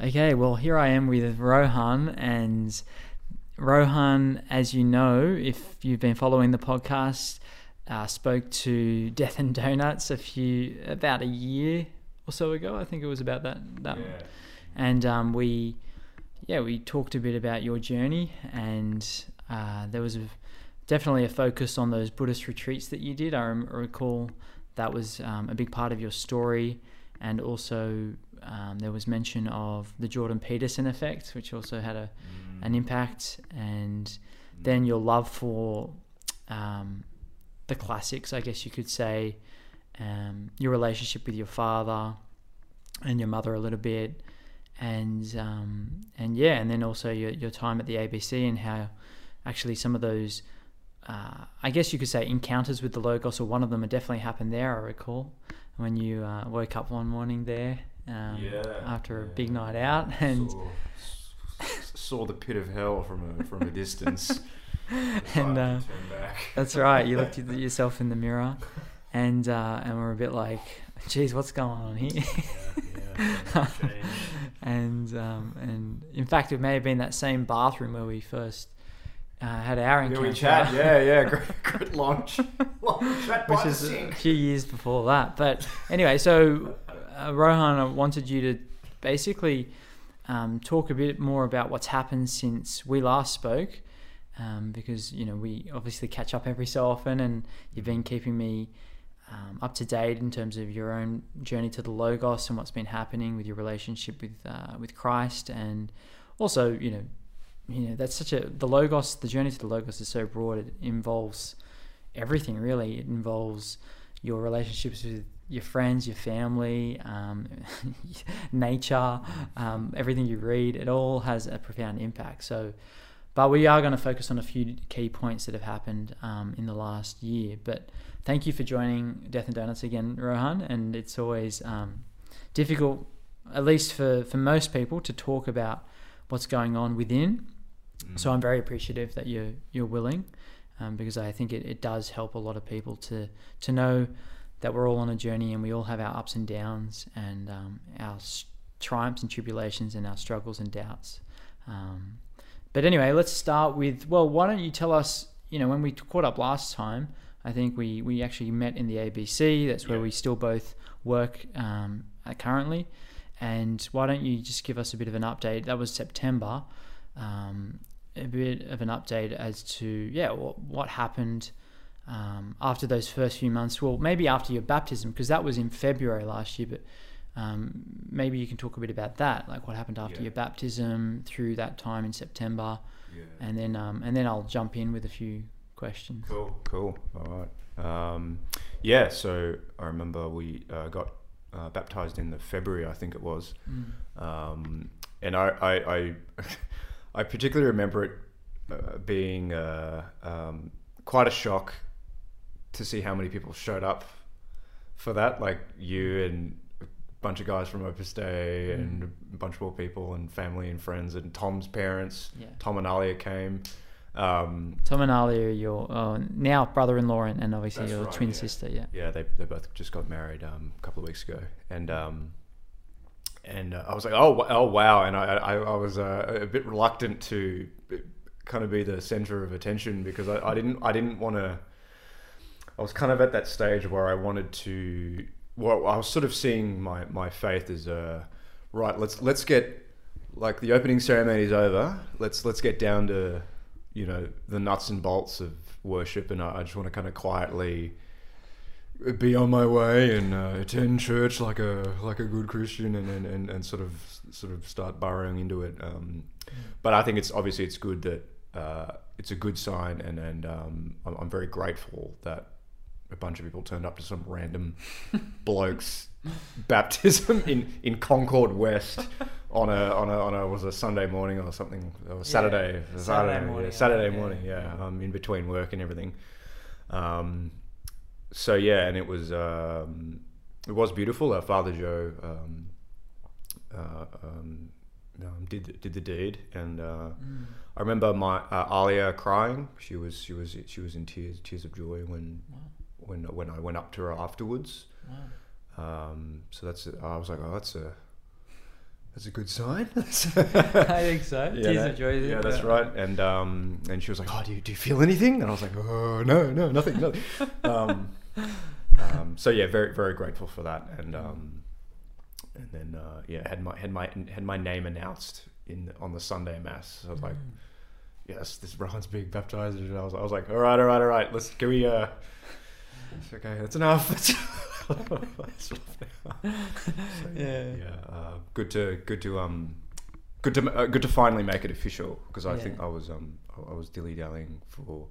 Okay, well, here I am with Rohan, and Rohan, as you know, if you've been following the podcast, uh, spoke to Death and Donuts a few about a year or so ago. I think it was about that that, Yeah. and um, we, yeah, we talked a bit about your journey, and uh, there was a, definitely a focus on those Buddhist retreats that you did. I recall that was um, a big part of your story, and also um, there was mention of the Jordan Peterson effect, which also had a an impact, and then your love for um, the classics, I guess you could say, um, your relationship with your father and your mother a little bit, and um, and yeah, and then also your your time at the ABC and how actually some of those. Uh, I guess you could say encounters with the Logos, or one of them had definitely happened there. I recall when you uh, woke up one morning there um, Yeah, after a yeah. big night out, and saw, saw the pit of hell from a from a distance. And, uh, That's right. You looked at yourself in the mirror, and uh, and we're a bit like, "Geez, what's going on here?" and um, and in fact, it may have been that same bathroom where we first uh, had our Yeah, encounter, we chat. Yeah, yeah. Great, great launch. Long chat which is a few years before that. But anyway, so uh, Rohan, I wanted you to basically um, talk a bit more about what's happened since we last spoke, um, because you know we obviously catch up every so often, and you've been keeping me um, up to date in terms of your own journey to the Logos and what's been happening with your relationship with uh, with Christ, and also you know you know that's such a the Logos the journey to the Logos is so broad. It involves everything really. It involves your relationships with your friends your family um, nature um, everything you read it all has a profound impact. So but we are going to focus on a few key points that have happened um, in the last year. But thank you for joining Death and Donuts again Rohan. And it's always um, difficult at least for, for most people to talk about what's going on within. Mm. so I'm very appreciative that you're you're willing, um, because I think it, it does help a lot of people to to know that we're all on a journey and we all have our ups and downs and um, our s- triumphs and tribulations and our struggles and doubts. Um, but anyway, let's start with well, why don't you tell us? You know, when we caught up last time, I think we we actually met in the ABC. That's where Yeah. we still both work um, uh, currently. And why don't you just give us a bit of an update? That was September um, a bit of an update as to yeah what, what happened um, after those first few months. Well, maybe after your baptism because that was in February last year, but um, maybe you can talk a bit about that, like what happened after Yeah. your baptism through that time in September, Yeah. and then um, and then I'll jump in with a few questions. Cool, cool. All right. Um, yeah, so I remember we uh, got uh, baptized in the February, I think it was, Mm. um, and I, I, I, I particularly remember it uh, being uh, um, quite a shock to see how many people showed up for that, like you and a bunch of guys from Opus Dei and a bunch more people and family and friends and Tom's parents. Yeah. Tom and Alia came. Um, Tom and Ali are your oh, now brother-in-law and, and obviously your right, twin yeah. sister. Yeah. yeah, they, they both just got married um, a couple of weeks ago, and um, and uh, I was like, oh, oh wow, and I I, I was uh, a bit reluctant to kind of be the center of attention because I, I didn't I didn't want to. I was kind of at that stage where I wanted to. Well, I was sort of seeing my my faith as a right. Let's let's get like the opening ceremony is over. Let's let's get down to you know the nuts and bolts of worship, and I, I just want to kind of quietly be on my way and uh, attend church like a like a good Christian, and, and, and, and sort of sort of start burrowing into it. Um, but I think it's obviously it's good that uh, it's a good sign, and and um, I'm, I'm very grateful that a bunch of people turned up to some random blokes baptism in, in Concord West on a on a on a was a Sunday morning or something or Saturday Saturday Saturday morning, yeah, Saturday yeah, morning yeah, yeah. um, in between work and everything um, so yeah and it was um, it was beautiful our father Joe um, uh, um, um, did did the deed and uh, Mm. I remember my uh, Alia crying she was she was she was in tears tears of joy when Wow. When when I went up to her afterwards Wow. um, so that's I was like, oh, that's a that's a good sign. I think so. Yeah, Tears of joy. yeah, that's right. And um, and she was like, "Oh, do you, do you feel anything?" And I was like, "Oh, no, no, nothing, nothing." um, um, so yeah, very very grateful for that. And um, and then uh, yeah, had my had my had my name announced in on the Sunday mass. So I was like, Mm. "Yes, this Rohan's being baptized." And I was I was like, "All right, all right, all right. Let's can we." Uh, okay, that's enough. So, Yeah. yeah. Uh, good to good to um good to uh, good to finally make it official because I Yeah. think I was um I- was dilly dallying for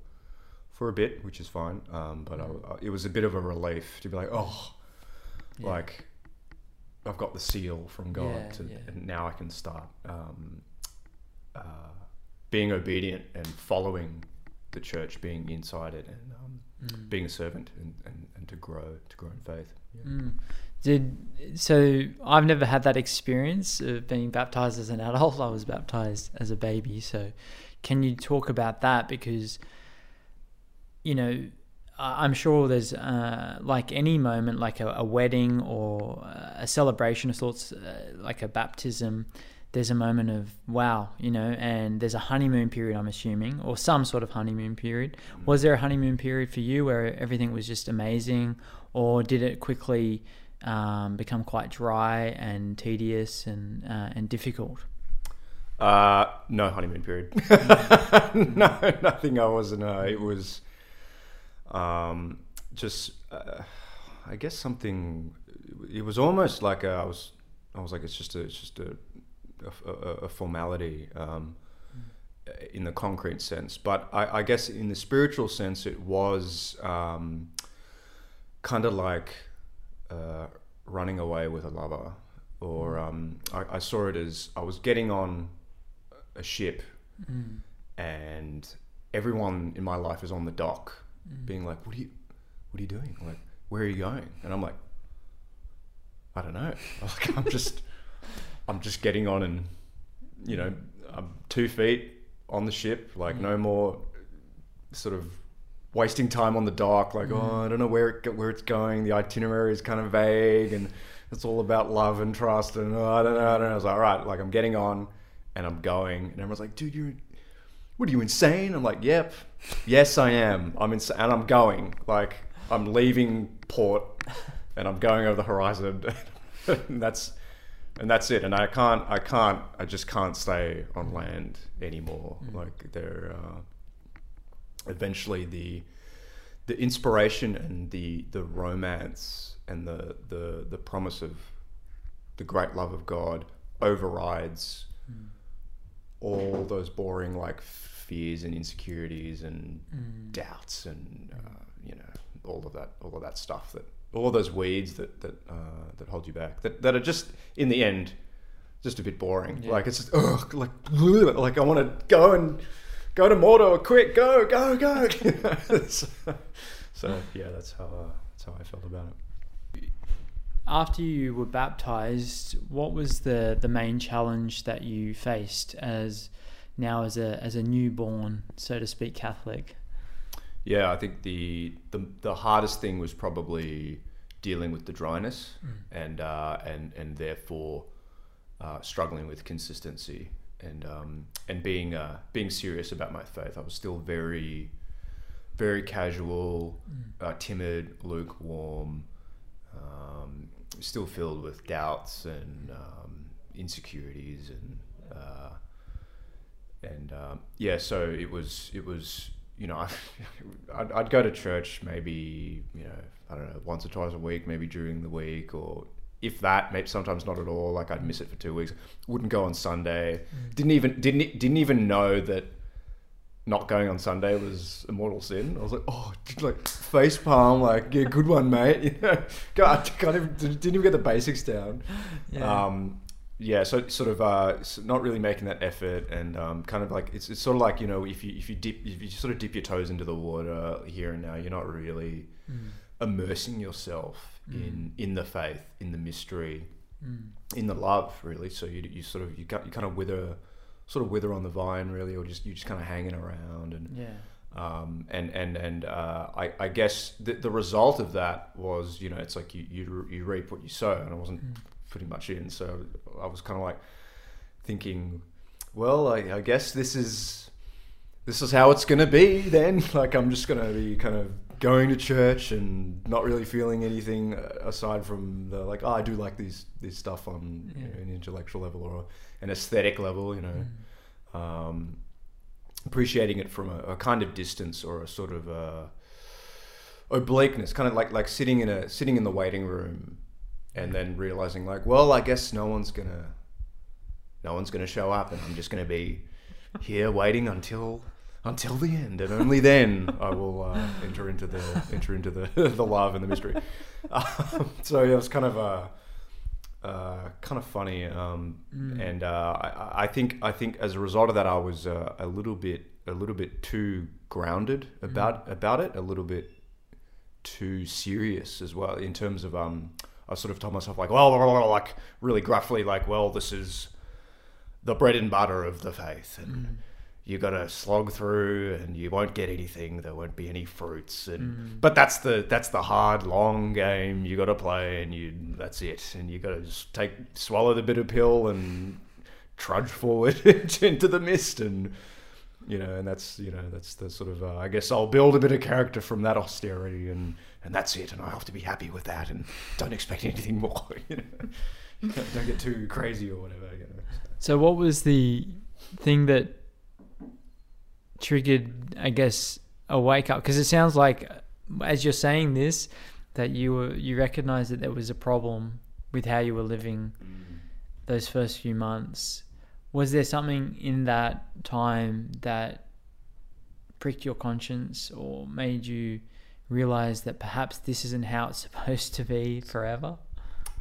for a bit, which is fine. Um, but I, I- it was a bit of a relief to be like, oh, Yeah. like I've got the seal from God, Yeah, to, and now I can start um, uh, being obedient and following the church, being inside it, and um, Mm. being a servant, and, and, and to grow to grow in faith. Yeah. Mm. Did so? I've never had that experience of being baptized as an adult. I was baptized as a baby. So, can you talk about that? Because, you know, I- I'm sure there's uh, like any moment, like a, a wedding or a celebration of sorts, uh, like a baptism. There's a moment of wow, you know, and there's a honeymoon period. I'm assuming, or some sort of honeymoon period. Was there a honeymoon period for you where everything was just amazing, or did it quickly um, become quite dry and tedious and uh, and difficult? Uh, no honeymoon period. no, nothing. I wasn't. Uh, it was, um, just. Uh, I guess something. It was almost like a, I was. I was like, it's just a. It's just a. A, a, a formality. Um, in the concrete sense, but I, I guess in the spiritual sense, it was um, kind of like uh, running away with a lover, or um, I, I saw it as I was getting on a ship, Mm. and everyone in my life is on the dock, being like, "What are you, what are you doing? Like, where are you going?" And I'm like, "I don't know. Like, I'm just, I'm just getting on, and you know, I'm two feet on the ship. Like, no mm. more sort of wasting time on the dock. Like, mm. oh, I don't know where it, where it's going. The itinerary is kind of vague, and it's all about love and trust. And oh, I don't know. I don't know. I was like, all right, like I'm getting on, and I'm going, and everyone's like, dude, you're what are you insane? I'm like, yep, yes, I am. I'm insane, and I'm going. Like, I'm leaving port, and I'm going over the horizon. and that's and that's it. And I can't, I can't, I just can't stay on land anymore. Like there, uh, eventually the the inspiration and the the romance and the the the promise of the great love of God overrides all those boring like fears and insecurities and doubts and uh, you know all of that all of that stuff that all those weeds that that uh, that hold you back that that are just in the end just a bit boring Yeah. like it's just ugh, like like I want to go and go to Mordor quick go go go so, so, yeah that's how uh, that's how I felt about it After you were baptized, what was the the main challenge that you faced as now as a as a newborn, so to speak, Catholic? Yeah, I think the the, the hardest thing was probably dealing with the dryness and uh, and and therefore uh, struggling with consistency and um, and being uh, being serious about my faith. I was still very very casual, uh, timid, lukewarm, um, still filled with doubts and um, insecurities and uh, and um, yeah, so it was it was you know I'd, I'd go to church maybe you know I don't know once or twice a week, maybe during the week or if that, maybe sometimes not at all. Like I'd miss it for two weeks. Wouldn't go on Sunday. Didn't even didn't didn't even know that not going on Sunday was a mortal sin. I was like, oh, like face palm, like yeah, good one, mate. You know, God, can't even, didn't even get the basics down. Um, yeah, so sort of uh, not really making that effort, and um, kind of like it's, it's sort of like you know if you if you dip if you sort of dip your toes into the water here and now, you're not really Mm. immersing yourself in in the faith, in the mystery, Mm. in the love, really. So you you sort of you got you kind of wither, sort of wither on the vine, really, or just you just kind of hanging around and Yeah. um, and and and uh, I, I guess the, the result of that was you know it's like you, you you reap what you sow and I wasn't pretty much in. So I was kind of like thinking, well, I, I guess this is this is how it's gonna be then. Like I'm just gonna be kind of going to church and not really feeling anything aside from the like, oh, I do like these this stuff on Yeah. you know, an intellectual level or an aesthetic level, you know. Mm. Um, appreciating it from a, a kind of distance or a sort of uh obliqueness, kind of like like sitting in a sitting in the waiting room, and then realizing like, well, I guess no one's gonna no one's gonna show up, and I'm just gonna be here waiting until until the end, and only then I will uh, enter into the enter into the the love and the mystery. Um, so yeah, it was kind of uh, uh, kind of funny, um, Mm. and uh, I, I think I think as a result of that, I was uh, a little bit a little bit too grounded about about it, a little bit too serious as well in terms of um. I sort of told myself like, well, like really gruffly, like, well, this is the bread and butter of the faith, and Mm. you got to slog through, and you won't get anything. There won't be any fruits, and Mm. but that's the that's the hard long game you got to play, and you that's it, and you got to just take swallow the bitter pill and trudge forward into the mist, and you know, and that's you know that's the sort of uh, I guess I'll build a bit of character from that austerity, and and that's it, and I have to be happy with that, and don't expect anything more. You know, don't get too crazy or whatever. You know. So, what was the thing that triggered, I guess, a wake up? Because it sounds like, as you're saying this, that you were you recognized that there was a problem with how you were living those first few months. Was there something in that time that pricked your conscience or made you realize that perhaps this isn't how it's supposed to be forever?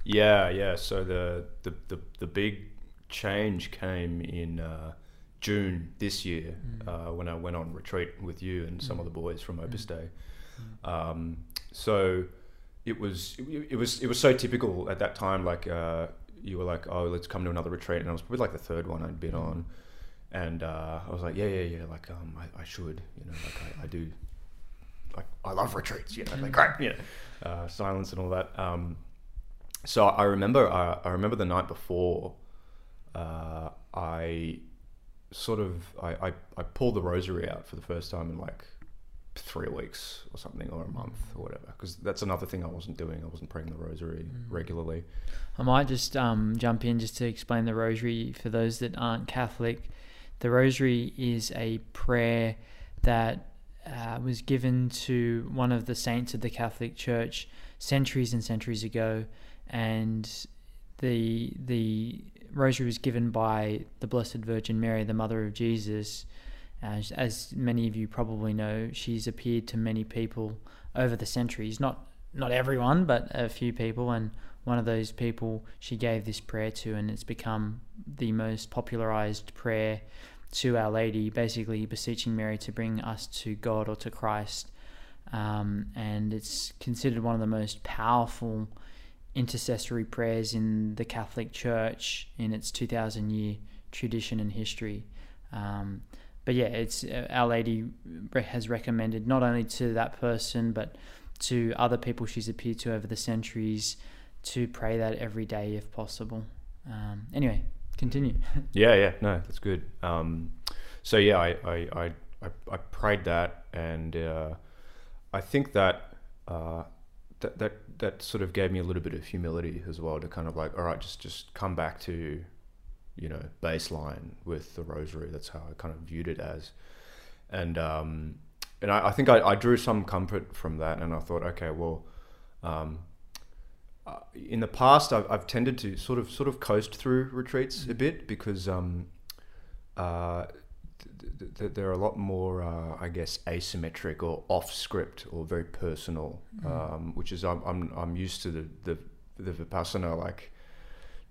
Yeah, yeah. So the the the, the big change came in uh, June this year uh, when I went on retreat with you and some of the boys from Opus Dei. Um, so it was it, it was it was so typical at that time. Like uh, you were like, oh, let's come to another retreat, and I was probably like the third one I'd been on, and uh, I was like, yeah, yeah, yeah. Like um, I, I should, you know, like I, I do. Like I love retreats, you know, like great, you know, uh, silence and all that. Um, so I remember, uh, I remember the night before, uh, I sort of, I, I, I pulled the rosary out for the first time in like three weeks or something, or a month or whatever. Because that's another thing I wasn't doing. I wasn't praying the rosary regularly. I might just um, jump in just to explain the rosary for those that aren't Catholic. The rosary is a prayer that uh, was given to one of the saints of the Catholic Church centuries and centuries ago, and the the rosary was given by the Blessed Virgin Mary, the Mother of Jesus. As, as many of you probably know, she's appeared to many people over the centuries. Not not everyone, but a few people, and one of those people she gave this prayer to, and it's become the most popularized prayer to Our Lady, basically beseeching Mary to bring us to God or to Christ. Um, and it's considered one of the most powerful intercessory prayers in the Catholic Church in its 2,000 year tradition and history. Um, but yeah, it's uh, Our Lady has recommended not only to that person, but to other people she's appeared to over the centuries to pray that every day if possible. Um, anyway, continue. Yeah, yeah, no, that's good. Um, so yeah, I, I, I, I, prayed that, and uh, I think that, uh, that that that sort of gave me a little bit of humility as well to kind of like, all right, just just come back to, you know, baseline with the rosary. That's how I kind of viewed it as, and um, and I, I think I, I drew some comfort from that, and I thought, okay, well. Um, uh, in the past, I've, I've tended to sort of sort of coast through retreats a bit because um, uh, th- th- there are a lot more, uh, I guess, asymmetric or off script or very personal, um, which is I'm, I'm I'm used to the the, the vipassana like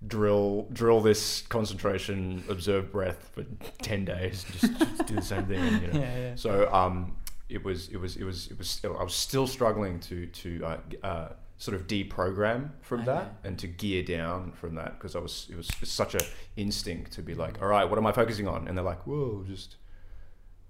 drill drill this concentration, observe breath for ten days, just, just do the same thing. You know? yeah, yeah. So um, it was it was it was it was still, I was still struggling to to uh, uh, sort of deprogram from Okay. that and to gear down from that because I was it was such a instinct to be like all right what am I focusing on and they're like whoa just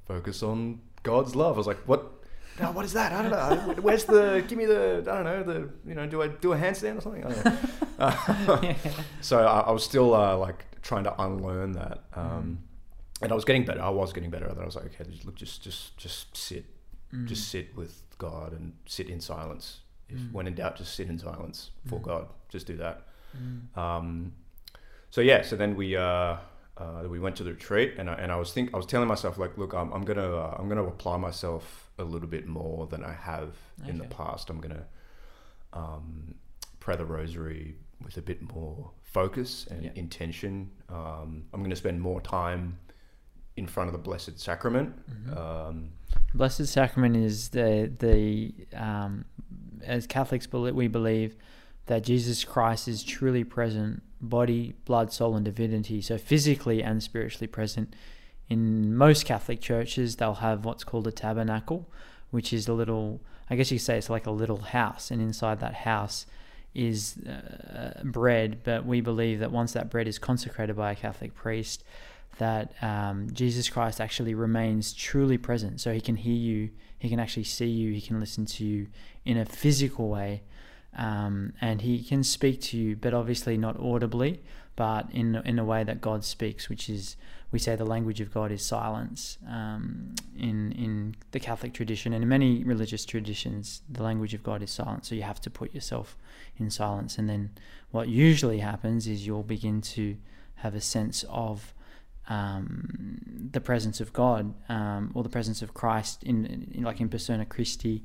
focus on God's love I was like what no, what is that I don't know where's the give me the I don't know the you know do I do a handstand or something I don't know Yeah. so I, I was still uh, like trying to unlearn that, um, Mm. and I was getting better. I was getting better. And I was like, okay, just, look, just just just sit, Mm. just sit with God and sit in silence. If Mm. when in doubt, just sit in silence for Mm. God. Just do that. Mm. Um, so yeah, so then we uh, uh, we went to the retreat, and I, and I was think I was telling myself like, look, I'm, I'm gonna uh, I'm gonna apply myself a little bit more than I have in the past. I'm gonna um, pray the rosary with a bit more focus and Yeah. intention. Um, I'm gonna spend more time in front of the Blessed Sacrament. Mhm. Um, Blessed Sacrament is the the um, as Catholics we believe that Jesus Christ is truly present, body, blood, soul, and divinity. So physically and spiritually present. In most Catholic churches, they'll have what's called a tabernacle, which is a little, I guess you say it's like a little house, and inside that house is uh, bread. But we believe that once that bread is consecrated by a Catholic priest, that um, Jesus Christ actually remains truly present. So he can hear you, he can actually see you, he can listen to you in a physical way, um, and he can speak to you, but obviously not audibly, but in in a way that God speaks, which is we say the language of God is silence um, in in the Catholic tradition and in many religious traditions. The language of God is silence, so you have to put yourself in silence, and then what usually happens is you'll begin to have a sense of um, the presence of God um, or the presence of Christ in, in like in persona Christi,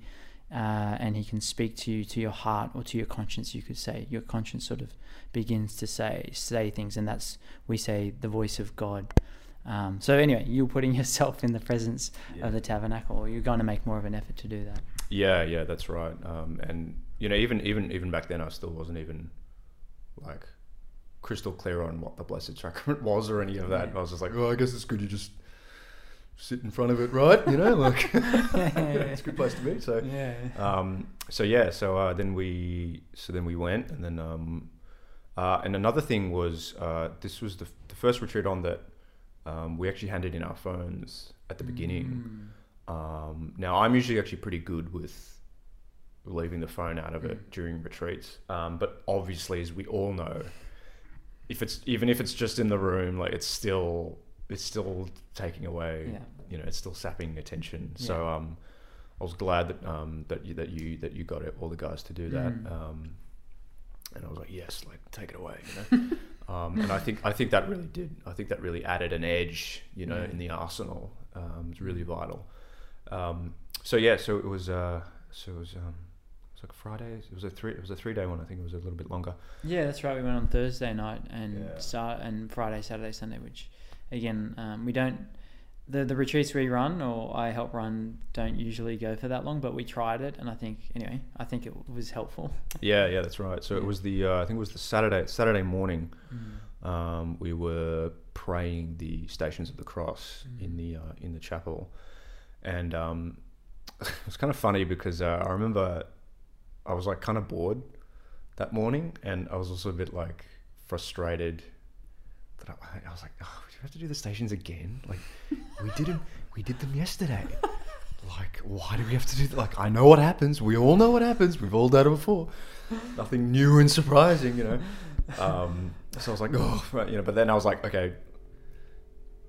uh, and He can speak to you to your heart or to your conscience. You could say your conscience sort of begins to say say things, and that's we say the voice of God. Um, so anyway, you're putting yourself in the presence Yeah. of the tabernacle, or you're going to make more of an effort to do that. Yeah, yeah, that's right. Um, and you know, even even even back then, I still wasn't even like crystal clear on what the Blessed Sacrament was or any of that. Yeah. I was just like, oh, I guess it's good you just sit in front of it, right? You know, like it's a good place to be. So, Yeah. um, so yeah, so uh, then we so then we went, and then um, uh, and another thing was uh, this was the, the first retreat on that um, we actually handed in our phones at the beginning. Mm. Um, now, I'm usually actually pretty good with leaving the phone out of it Mm. during retreats, um, but obviously, as we all know, if it's even if it's just in the room, like it's still it's still taking away. Yeah. You know, it's still sapping attention. So, um, I was glad that um, that you that you that you got it, all the guys to do that. Mm. Um, and I was like, yes, like take it away, you know. um, and I think I think that really did. I think that really added an edge, you know, Yeah. in the arsenal. Um, it's really vital. Um, so yeah, so it was. Uh, so it was. Um, it was like Friday. It was a three. It was a three day one. I think it was a little bit longer. Yeah, that's right. We went on Thursday night and Yeah. start and Friday, Saturday, Sunday. Which, again, um, we don't. The the retreats we run or I help run don't usually go for that long, but we tried it and I think anyway I think it was helpful. Yeah, yeah, that's right. So it was the. Uh, I think it was the Saturday. Saturday morning. um, we were praying the Stations of the Cross in Mm. the uh, in the chapel, and um, it was kind of funny because uh, I remember I was like kind of bored that morning, and I was also a bit like frustrated that I, I was like, oh, we have to do the stations again? Like we did them, we did them yesterday. Like, why do we have to do that? Like, I know what happens. We all know what happens. We've all done it before. Nothing new and surprising, you know. Um, so I was like, oh, right, you know. But then I was like, okay,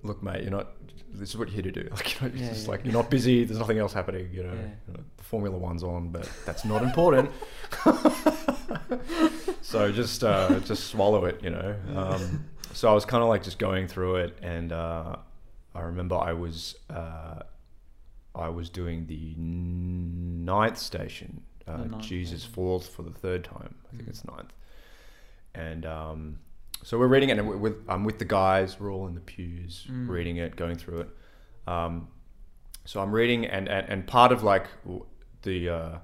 look, mate, you're not. This is what you're here to do. Like, you know, it's Yeah, just yeah. like you're not busy. There's nothing else happening. You know, Yeah. You know, the Formula One's on, but that's not important. so just uh, just swallow it, you know. Um, so I was kind of like just going through it, and uh, I remember I was uh, I was doing the ninth station, uh, The ninth Jesus falls for the third time. I think Mm. it's ninth, and um, so we're reading it, and we're with I'm with the guys. We're all in the pews Mm. reading it, going through it. Um, so I'm reading, and, and, and part of like w- the uh,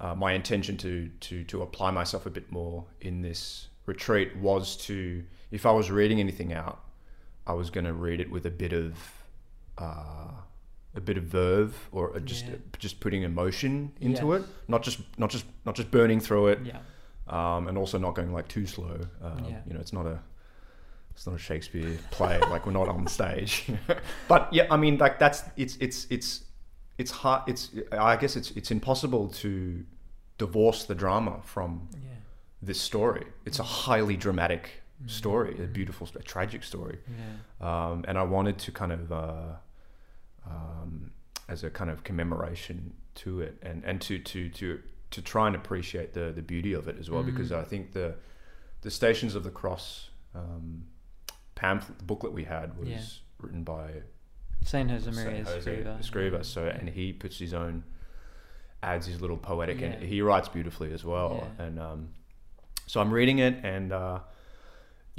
uh, my intention to to to apply myself a bit more in this retreat was to if I was reading anything out, I was going to read it with a bit of uh, a bit of verve or just Yeah. just putting emotion into it, not just not just not just burning through it, Yeah. um, and also not going like too slow. Um, Yeah. You know, it's not a it's not a Shakespeare play. like we're not on stage. but yeah, I mean, like that's it's it's it's it's hard. It's I guess it's it's impossible to divorce the drama from this story. It's a highly dramatic story, a beautiful, a tragic story, Yeah. um, and I wanted to kind of, uh, um, as a kind of commemoration to it, and and to to to to try and appreciate the the beauty of it as well, because Mhm. I think the the Stations of the Cross um, pamphlet, the booklet we had was Yeah. written by Saint Jose Maria Escriva. So, and he puts his own, adds his little poetic, and he writes beautifully as well. Yeah. And um, so I'm reading it, and uh,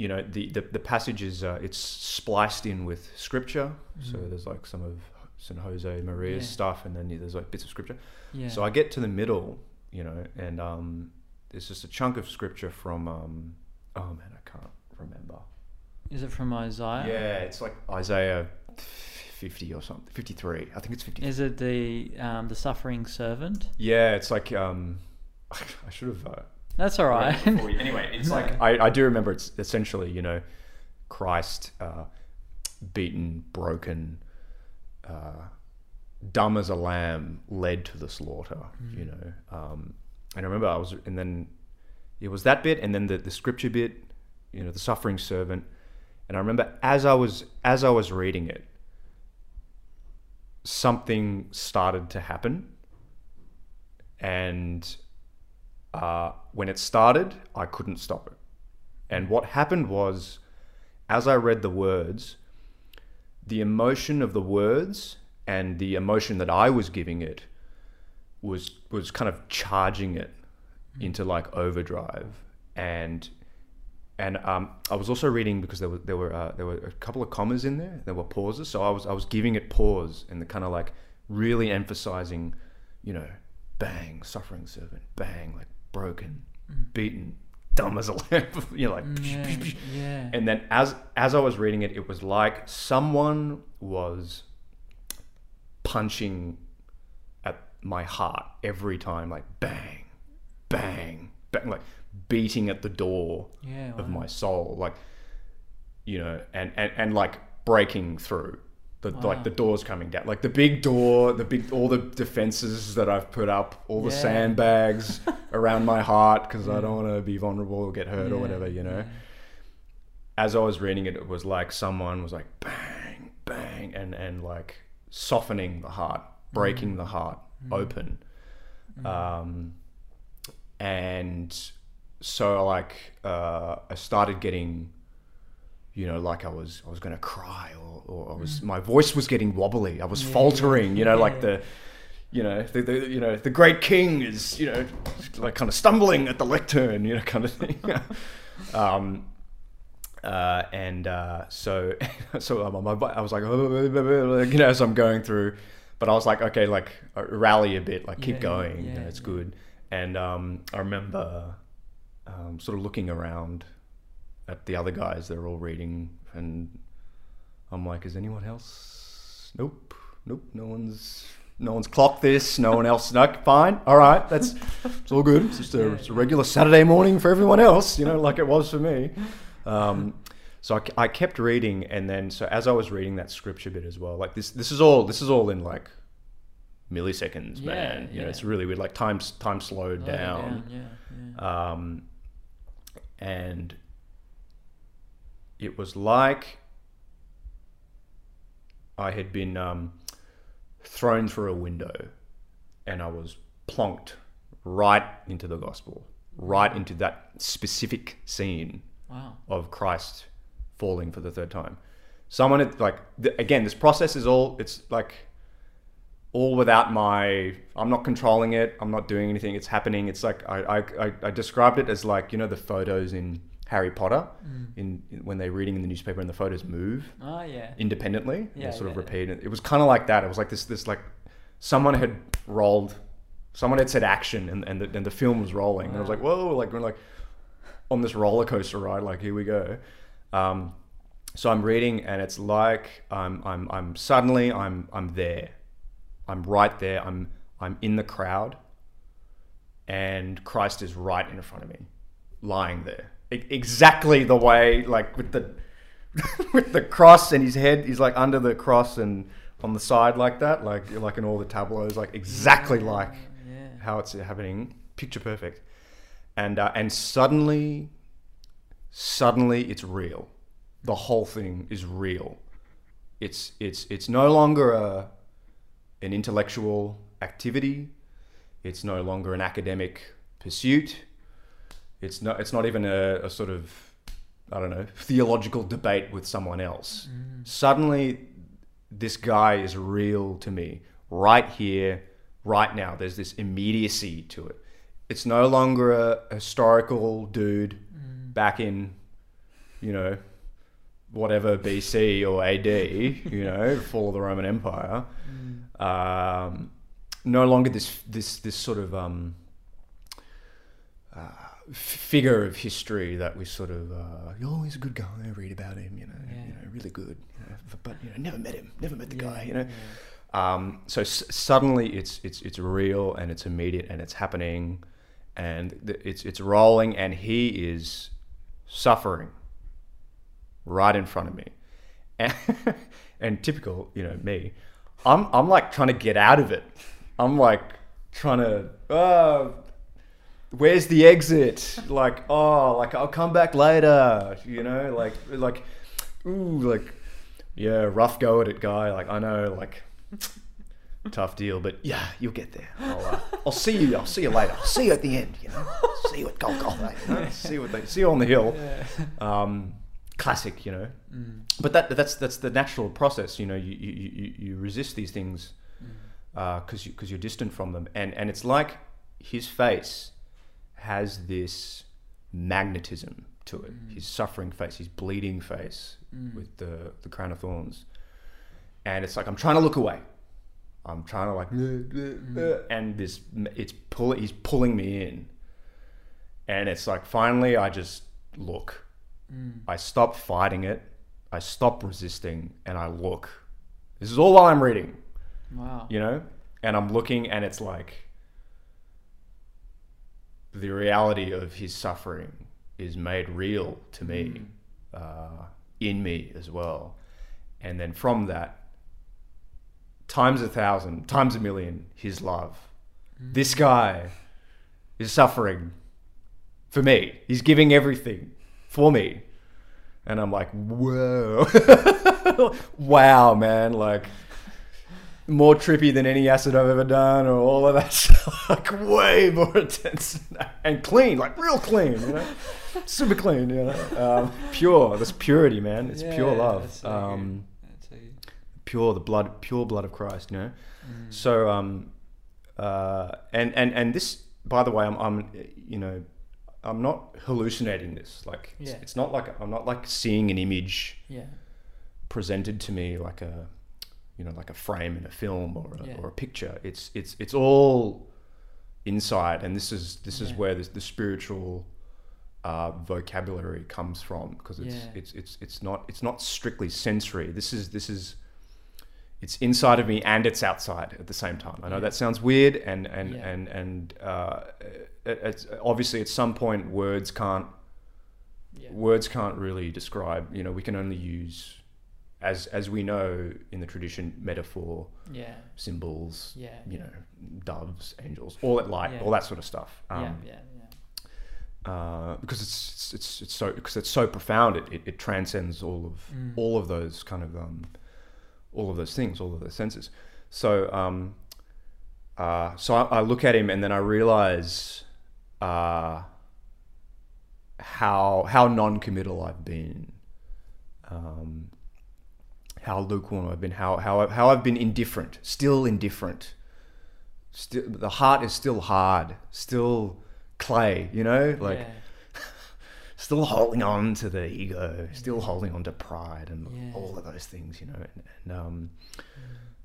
you know, the the, the passage is uh, it's spliced in with scripture. So Mhm. there's like some of Saint Jose Maria's Yeah. stuff, and then there's like bits of scripture. Yeah. So I get to the middle, you know, and um, there's just a chunk of scripture from um, oh man, I can't remember. Is it from Isaiah? Yeah, it's like Isaiah 50 or something, 53. I think it's 50. Is it the um, the suffering servant? Yeah, it's like um, I should have. Uh, That's all right. read you- anyway, it's like I, I do remember. It's essentially you know, Christ uh, beaten, broken, uh, dumb as a lamb, led to the slaughter. You know, um, and I remember I was, and then it was that bit, and then the the scripture bit. You know, the suffering servant, and I remember as I was as I was reading it, something started to happen and uh, when it started, I couldn't stop it. And what happened was, as I read the words, the emotion of the words and the emotion that I was giving it was was kind of charging it into like overdrive. And and um, I was also reading because there were there were uh, there were a couple of commas in there. There were pauses, so I was I was giving it pause and the kind of like really emphasizing, you know, bang, suffering servant, bang, like broken, beaten, dumb as a lamp. You're like. Mm, yeah, yeah. And then as as I was reading it, it was like someone was punching at my heart every time, like bang, bang, bang, like beating at the door yeah, of wow. my soul, like you know, and and, and like breaking through. The, Wow. like the doors coming down, like the big door, the big all the defenses that I've put up, all the Yeah. sandbags around my heart because I don't want to be vulnerable or get hurt or whatever, you know yeah. as I was reading it, it was like someone was like bang, bang, and and like softening the heart, breaking the heart open, um, and so like uh, I started getting, you know, like I was I was gonna cry or, or I was my voice was getting wobbly, I was Yeah, faltering, you know, like the. You know, the, the you know the great king is you know like kind of stumbling at the lectern, you know, kind of thing. um, uh, and uh, so so um, my, I was like, you know, as I'm going through, but I was like, okay, like uh, rally a bit, like keep Yeah, going, you know, it's yeah. good. And um, I remember um, sort of looking around at the other guys; they're all reading, and I'm like, is anyone else? Nope, nope, no one's. No one's clocked this. No one else. No, fine. All right, that's it's all good. It's just a, it's a regular Saturday morning for everyone else, you know, like it was for me. Um, so I, I kept reading, and then so as I was reading that scripture bit as well, like this, this is all this is all in like milliseconds, Yeah, man. You know, it's really weird. Like time time slowed Slow it down, Yeah, yeah. um, and it was like I had been um, thrown through a window, and I was plonked right into the gospel, right into that specific scene wow. of Christ falling for the third time. Someone had, like th- again, this process is all it's like all without my. I'm not controlling it. I'm not doing anything. It's happening. It's like I I, I, I described it as like you know the photos in Harry Potter mm. in, in when they're reading in the newspaper and the photos move Oh yeah. independently. Yeah, Yeah, sort of repeat it. It was kind of like that. It was like this, this like someone had rolled, someone had said action, and and the, and the film was rolling. And I was like, ah. whoa, like we're like on this roller coaster ride. Like here we go. Um, so I'm reading, and it's like I'm I'm I'm suddenly I'm I'm there. I'm right there. I'm I'm in the crowd, and Christ is right in front of me, lying there, exactly the way like with the with the cross and his head he's like under the cross and on the side like that like like in all the tableaus like exactly like Yeah. how it's happening picture perfect and uh, and suddenly, suddenly it's real. The whole thing is real. It's it's it's no longer a an intellectual activity. It's no longer an academic pursuit. It's not it's not even a, a sort of I don't know theological debate with someone else. Suddenly, this guy is real to me right here, right now. There's this immediacy to it. It's no longer a historical dude back in, you know, whatever BC or AD, you know, fall of the Roman Empire. Um, no longer this this this sort of um, figure of history that we sort of uh, oh he's a good guy. I read about him, you know, Yeah. you know, really good. You know, but you know, never met him, never met the Yeah, guy, you know. yeah. Um, so s- suddenly it's it's it's real and it's immediate and it's happening, and th- it's it's rolling and he is suffering right in front of me, and, and typical you know me, I'm I'm like trying to get out of it. I'm like trying to oh, where's the exit? Like oh, like I'll come back later. You know, like like ooh, like yeah, rough go at it, guy. Like I know, like tough deal, but yeah, you'll get there. I'll, uh, I'll see you. I'll see you later. I'll see you at the end. You know, see you at Golgotha. You know? See you at the, see you on the hill. Um, classic, you know. Mm. But that that's that's the natural process. You know, you you, you, you resist these things Mm. because you, you're distant from them, and and it's like his face has this magnetism to it. Mm. His suffering face, his bleeding face Mm. with the the crown of thorns, and it's like I'm trying to look away. I'm trying to like, Mm. and this it's pull he's pulling me in, and it's like finally I just look. Mm. I stop fighting it. I stop resisting, and I look. This is all while I'm reading Wow. you know and i'm looking and it's like the reality of his suffering is made real to me uh, in me as well. And then from that times a thousand times a million his love. This guy is suffering for me. He's giving everything for me. And i'm like whoa. Wow man. Like more trippy than any acid I've ever done, or all of that stuff. like way more intense and clean, like real clean, you know, super clean, you know, um, pure. That's purity, man. It's pure love. so Um. So pure the blood, pure blood of Christ, you know. Mm. So, um, uh, and and and this, by the way, I'm, I'm, you know, I'm not hallucinating this. Like, it's, Yeah. it's not like I'm not like seeing an image Yeah. presented to me like a you know like a frame in a film or a, Yeah. or a picture it's it's it's all inside and this is this is where this, the spiritual uh, vocabulary comes from because it's, Yeah. it's it's it's not it's not strictly sensory this is this is it's inside of me and it's outside at the same time i know Yeah. that sounds weird and and Yeah. and and uh, it's obviously at some point words can't Yeah. words can't really describe you know we can only use as as we know in the tradition metaphor Yeah. symbols Yeah. you yeah. know doves angels all that light Yeah. all that sort of stuff yeah. um, Yeah. Yeah. uh, because it's, it's it's so because it's so profound it, it, it transcends all of Mm. all of those kind of um, all of those things all of those senses so um, uh, so I, I look at him and then I realize uh, how how non-committal I've been um, how lukewarm I've been how how how I've been indifferent still indifferent still the heart is still hard still clay you know like yeah. still holding on to the ego, still holding on to pride and Yeah. all of those things, you know. And, and um,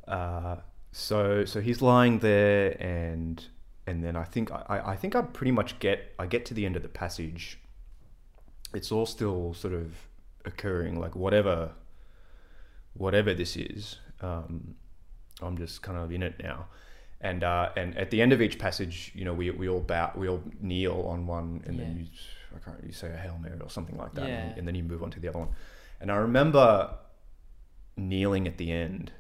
uh, so so he's lying there, and and then I think I, I think I pretty much get I get to the end of the passage. It's all still sort of occurring, like whatever whatever this is. Um, I'm just kind of in it now. And uh, and at the end of each passage, you know, we, we all bow, we all kneel on one, and then you I can't you say a hail mary or something like that, Yeah. and, and then you move on to the other one. And I remember kneeling at the end,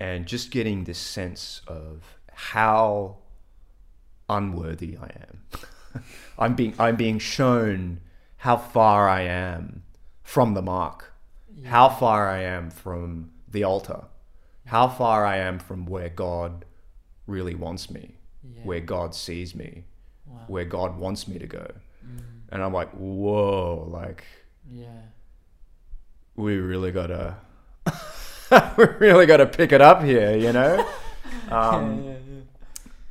and just getting this sense of how unworthy I am. I'm being I'm being shown how far I am from the mark, Yeah. how far I am from the altar, how far I am from where God really wants me, Yeah. where God sees me, Wow. where God wants me to go. Mm. And I'm like, whoa, like Yeah. we really gotta we really gotta pick it up here, you know? Um, yeah,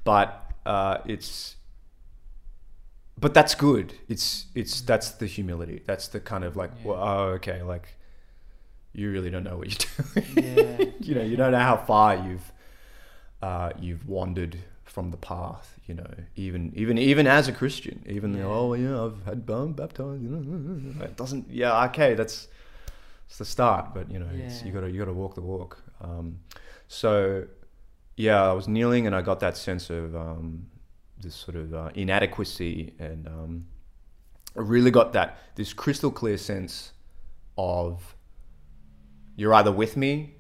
but uh, it's but that's good it's it's that's the humility that's the kind of like Yeah. well, oh okay like you really don't know what you're doing yeah. you know you don't know how far you've uh, you've wandered from the path you know even even even as a christian even Yeah. though oh yeah i've had bum baptized you know it doesn't yeah okay that's it's the start but you know it's, you Yeah. gotta you gotta walk the walk um, so yeah i was kneeling and i got that sense of um, this sort of uh, inadequacy and um, i really got that this crystal clear sense of you're either with me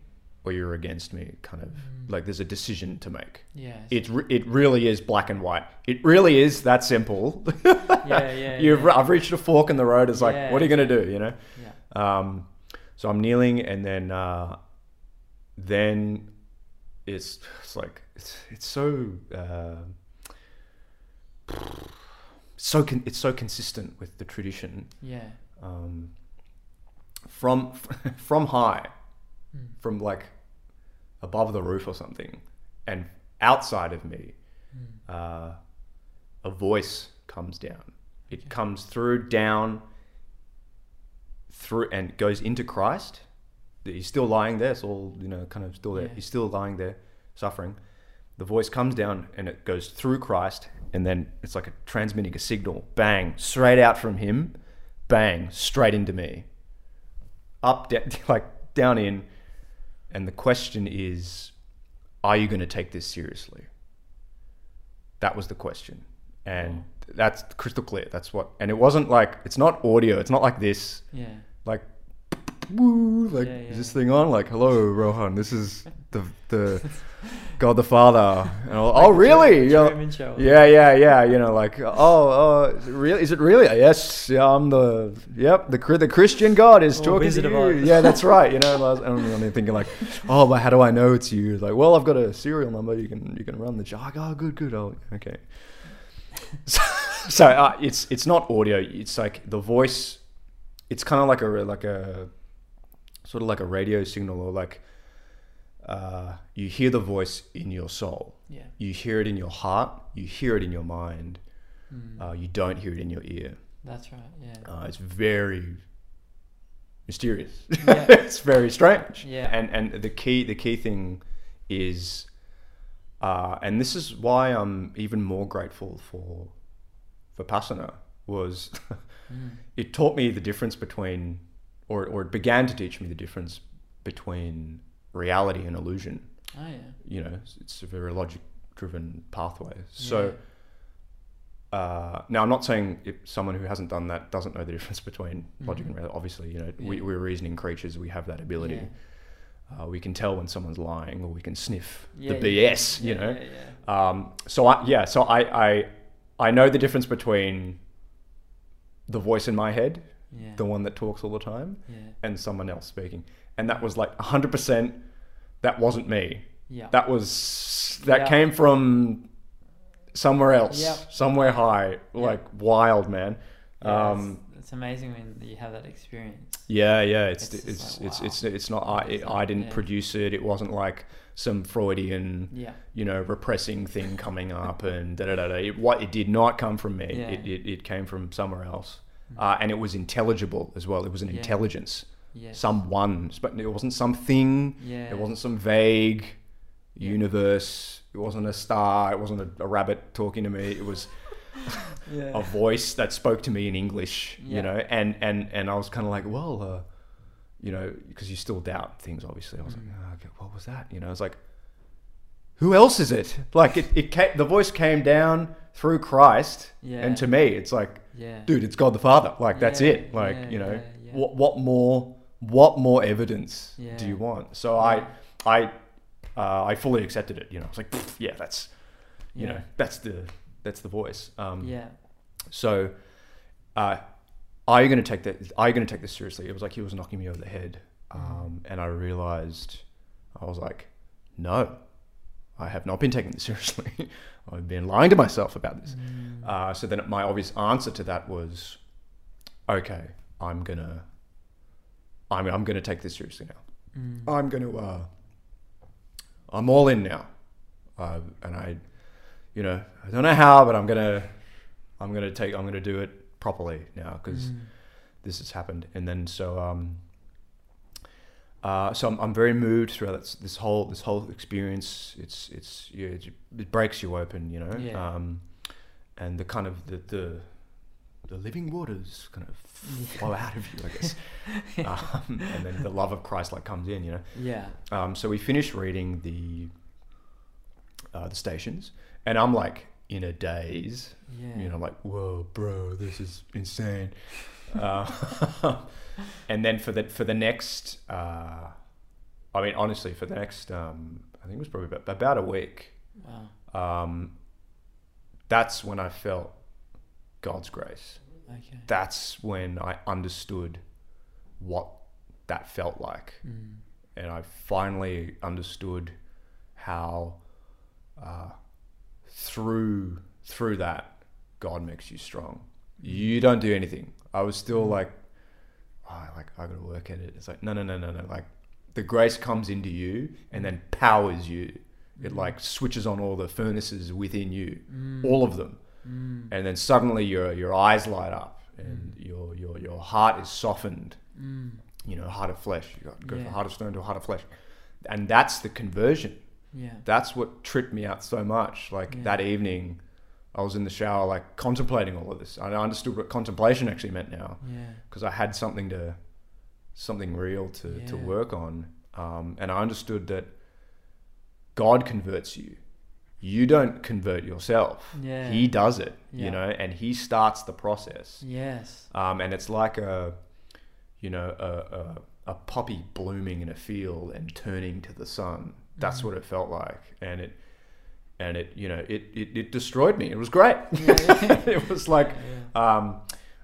or you're against me kind of Mm. like there's a decision to make yeah it re- it really is black and white it really is that simple yeah, yeah. you've yeah. i've reached a fork in the road it's like Yeah. what are you going to do you know yeah. um, so I'm kneeling, and then uh, then it's it's like it's it's so uh, so con- it's so consistent with the tradition Yeah. um, from from high, Mm. from like above the roof or something, and outside of me, Mm. uh, a voice comes down. It comes through, down, through, and goes into Christ. He's still lying there. It's all you know, kind of still there. Yeah. He's still lying there, suffering. The voice comes down and it goes through Christ, and then it's like a transmitting a signal. Bang, straight out from him. Bang, straight into me. Up, like down in, and the question is, are you going to take this seriously? That was the question. And that's crystal clear. That's what, and it wasn't like, it's not audio. It's not like this, Yeah. like, woo, like, Yeah, is this thing on? Like, hello, Rohan, this is the, the God the Father. And I'll, oh, really? You know, yeah, yeah, yeah. You know, like, oh, oh, is it really? Is it really? Yes, yeah, I'm the, yep, the the Christian God is Or talking Wizard to you. Yeah, that's right. You know, and I was, I'm thinking like, oh, but how do I know it's you? Like, well, I've got a serial number. You can you can run the jar. Oh, good, good. Oh, okay. So, so uh, it's it's not audio. It's like the voice. It's kind of like a like a sort of like a radio signal or like uh, you hear the voice in your soul Yeah. you hear it in your heart, you hear it in your mind, Mm. uh, you don't hear it in your ear. That's right. Yeah. Uh, it's very mysterious. Yeah. it's very strange. Yeah. And and the key the key thing is, uh, and this is why I'm even more grateful for for Vipassana was Mm. it taught me the difference between, or or it began to teach me the difference between reality and illusion. Oh yeah. You know, it's, it's a very logic driven pathway. So. Uh, now, I'm not saying if someone who hasn't done that doesn't know the difference between logic and reality. Obviously, you know, we, Yeah. we're reasoning creatures. We have that ability. Yeah. Uh, we can tell when someone's lying, or we can sniff Yeah, the yeah, BS. yeah, you know. Yeah, yeah. Um, so I, yeah, so I, I, I know the difference between the voice in my head, Yeah. the one that talks all the time, yeah. and someone else speaking, and that was like 100. percent That wasn't me. Yeah. That was that Yeah. came from somewhere else, Yeah. somewhere high, like wild man. Yeah, um, it's, it's amazing when you have that experience. yeah, yeah. It's It's it's it's like, it's, wow. it's not I It's it, not- I didn't yeah. produce it. It wasn't like some Freudian Yeah. you know repressing thing coming up and da da da. da. It, what it did not come from me. Yeah. It, it it came from somewhere else, uh, and it was intelligible as well. It was an Yeah. intelligence, Yeah. someone, but it wasn't something. Yeah. It wasn't some vague Yeah. universe. It wasn't a star. It wasn't a, a rabbit talking to me. It was Yeah. a voice that spoke to me in English, you know, and, and, and I was kind of like, well, uh, you know, because you still doubt things, obviously. I was Mm. like, oh, okay, what was that? You know, I was like, who else is it? Like, it, it came, the voice came down through Christ, Yeah. and to me, it's like, Yeah. dude, it's God the Father. Like, that's Yeah, it. Like, you know, what what more what more evidence do you want? So. I I uh, I fully accepted it. You know, I was like, yeah, that's you know, that's the that's the voice. Um, Yeah. So, uh, are you going to take that? Are you going to take this seriously? It was like he was knocking me over the head, um, and I realized I was like, no, I have not been taking this seriously. I've been lying to myself about this. Uh, so then my obvious answer to that was, okay, I'm gonna, I'm, I'm gonna take this seriously now. I'm gonna, uh, I'm all in now, uh, and I, you know, I don't know how, but I'm gonna, I'm gonna take, I'm gonna do it properly now because this has happened. And then so, um, uh, so I'm, I'm very moved throughout this, this whole this whole experience. It's it's yeah, it, it breaks you open, you know. Yeah. Um, and the kind of the, the the living waters kind of flow out of you, I guess. um, and then the love of Christ like comes in, you know. Yeah. Um, so we finished reading the uh, the stations, and I'm like in a daze. Yeah. You know, like whoa, bro, this is insane. uh, and then for the for the next, uh, I mean, honestly, for the next, um, I think it was probably about, about a week. Wow. Um, that's when I felt God's grace. Okay. That's when I understood what that felt like Mm. and I finally understood how uh, through through that God makes you strong. You don't do anything. I was still like, oh, like I gotta work at it. It's like no, no, no, no, no. Like the grace comes into you and then powers you. It like switches on all the furnaces within you, all of them, Mm. and then suddenly your your eyes light up and your your your heart is softened Mm. you know, heart of flesh. You got to go Yeah. from heart of stone to heart of flesh. And that's the conversion. Yeah. That's what tripped me out so much. Like Yeah. that evening, I was in the shower, like contemplating all of this. I understood what contemplation actually meant now Yeah. because I had something to, something real to, to work on. Um, and I understood that God converts you. You don't convert yourself. Yeah. He does it, Yeah. you know, and he starts the process Yes. um, and it's like a you know a, a, a poppy blooming in a field and turning to the sun that's what it felt like and it and it you know it it, it destroyed me it was great it was like um,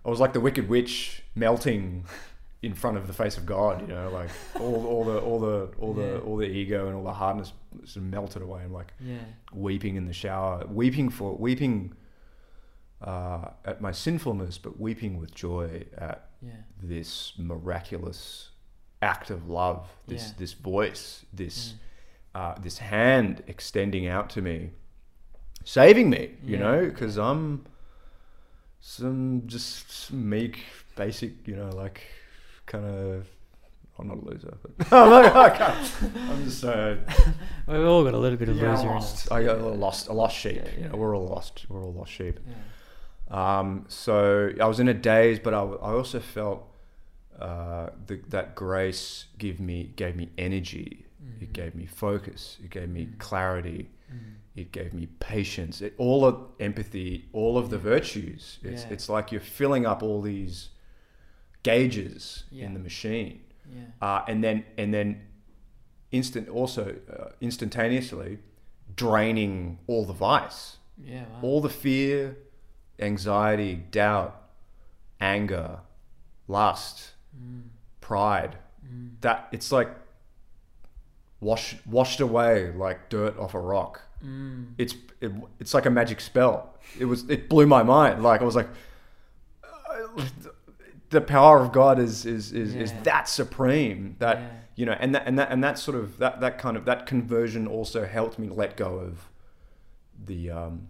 I was like the wicked witch melting in front of the face of God you know like all, all the all the all Yeah. the all the ego and all the hardness sort of melted away I'm like Yeah. weeping in the shower, weeping for weeping uh, at my sinfulness, but weeping with joy at Yeah. this miraculous act of love, this Yeah. this voice, this uh, this hand extending out to me, saving me. You Yeah. know, because I'm some just meek, basic. You know, like kind of. I'm not a loser, but I'm, not, I'm just uh, We've all got a little bit of yeah, loser in us. lost. I got a little lost, a lost sheep. Yeah, you know, we're all lost. We're all lost sheep. Um, so I was in a daze, but I, I also felt uh, the, that grace give me gave me energy. It gave me focus. It gave me clarity. Mm. It gave me patience. It, all of empathy, all of the virtues. It's Yeah. it's like you're filling up all these gauges Yeah. in the machine Yeah. uh, and then and then instant also uh, instantaneously draining all the vice, Yeah. Wow. all the fear, anxiety, doubt, anger, lust, Mm. pride. Mm. That it's like washed washed away like dirt off a rock. Mm. It's it, it's like a magic spell. It was it blew my mind. Like I was like. uh, The power of God is is, is, is that supreme that Yeah. you know and that and that and that sort of that that kind of that conversion also helped me let go of the um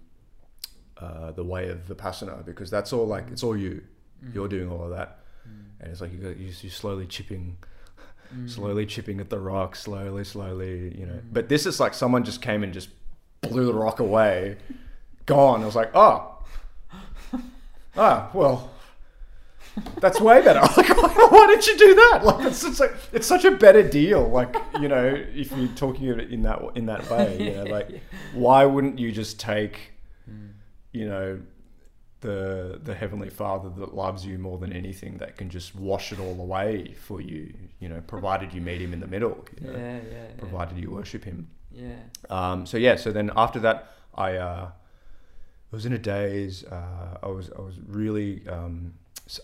uh the way of vipassana because that's all like it's all you you're doing all of that and it's like you got you're slowly chipping Mm. slowly chipping at the rock slowly slowly you know mm. but this is like someone just came and just blew the rock away gone i was like oh ah well that's way better. Like, why did you do that? Like, it's just like it's such a better deal. Like, you know, if you're talking in that in that way, you know, like, why wouldn't you just take, mm. you know, the the heavenly Father that loves you more than anything that can just wash it all away for you, you know, provided you meet Him in the middle, you know, Yeah. Yeah. provided you worship Him. Yeah. Um, so yeah, so then after that, I uh, was in a daze. Uh, I was I was really um,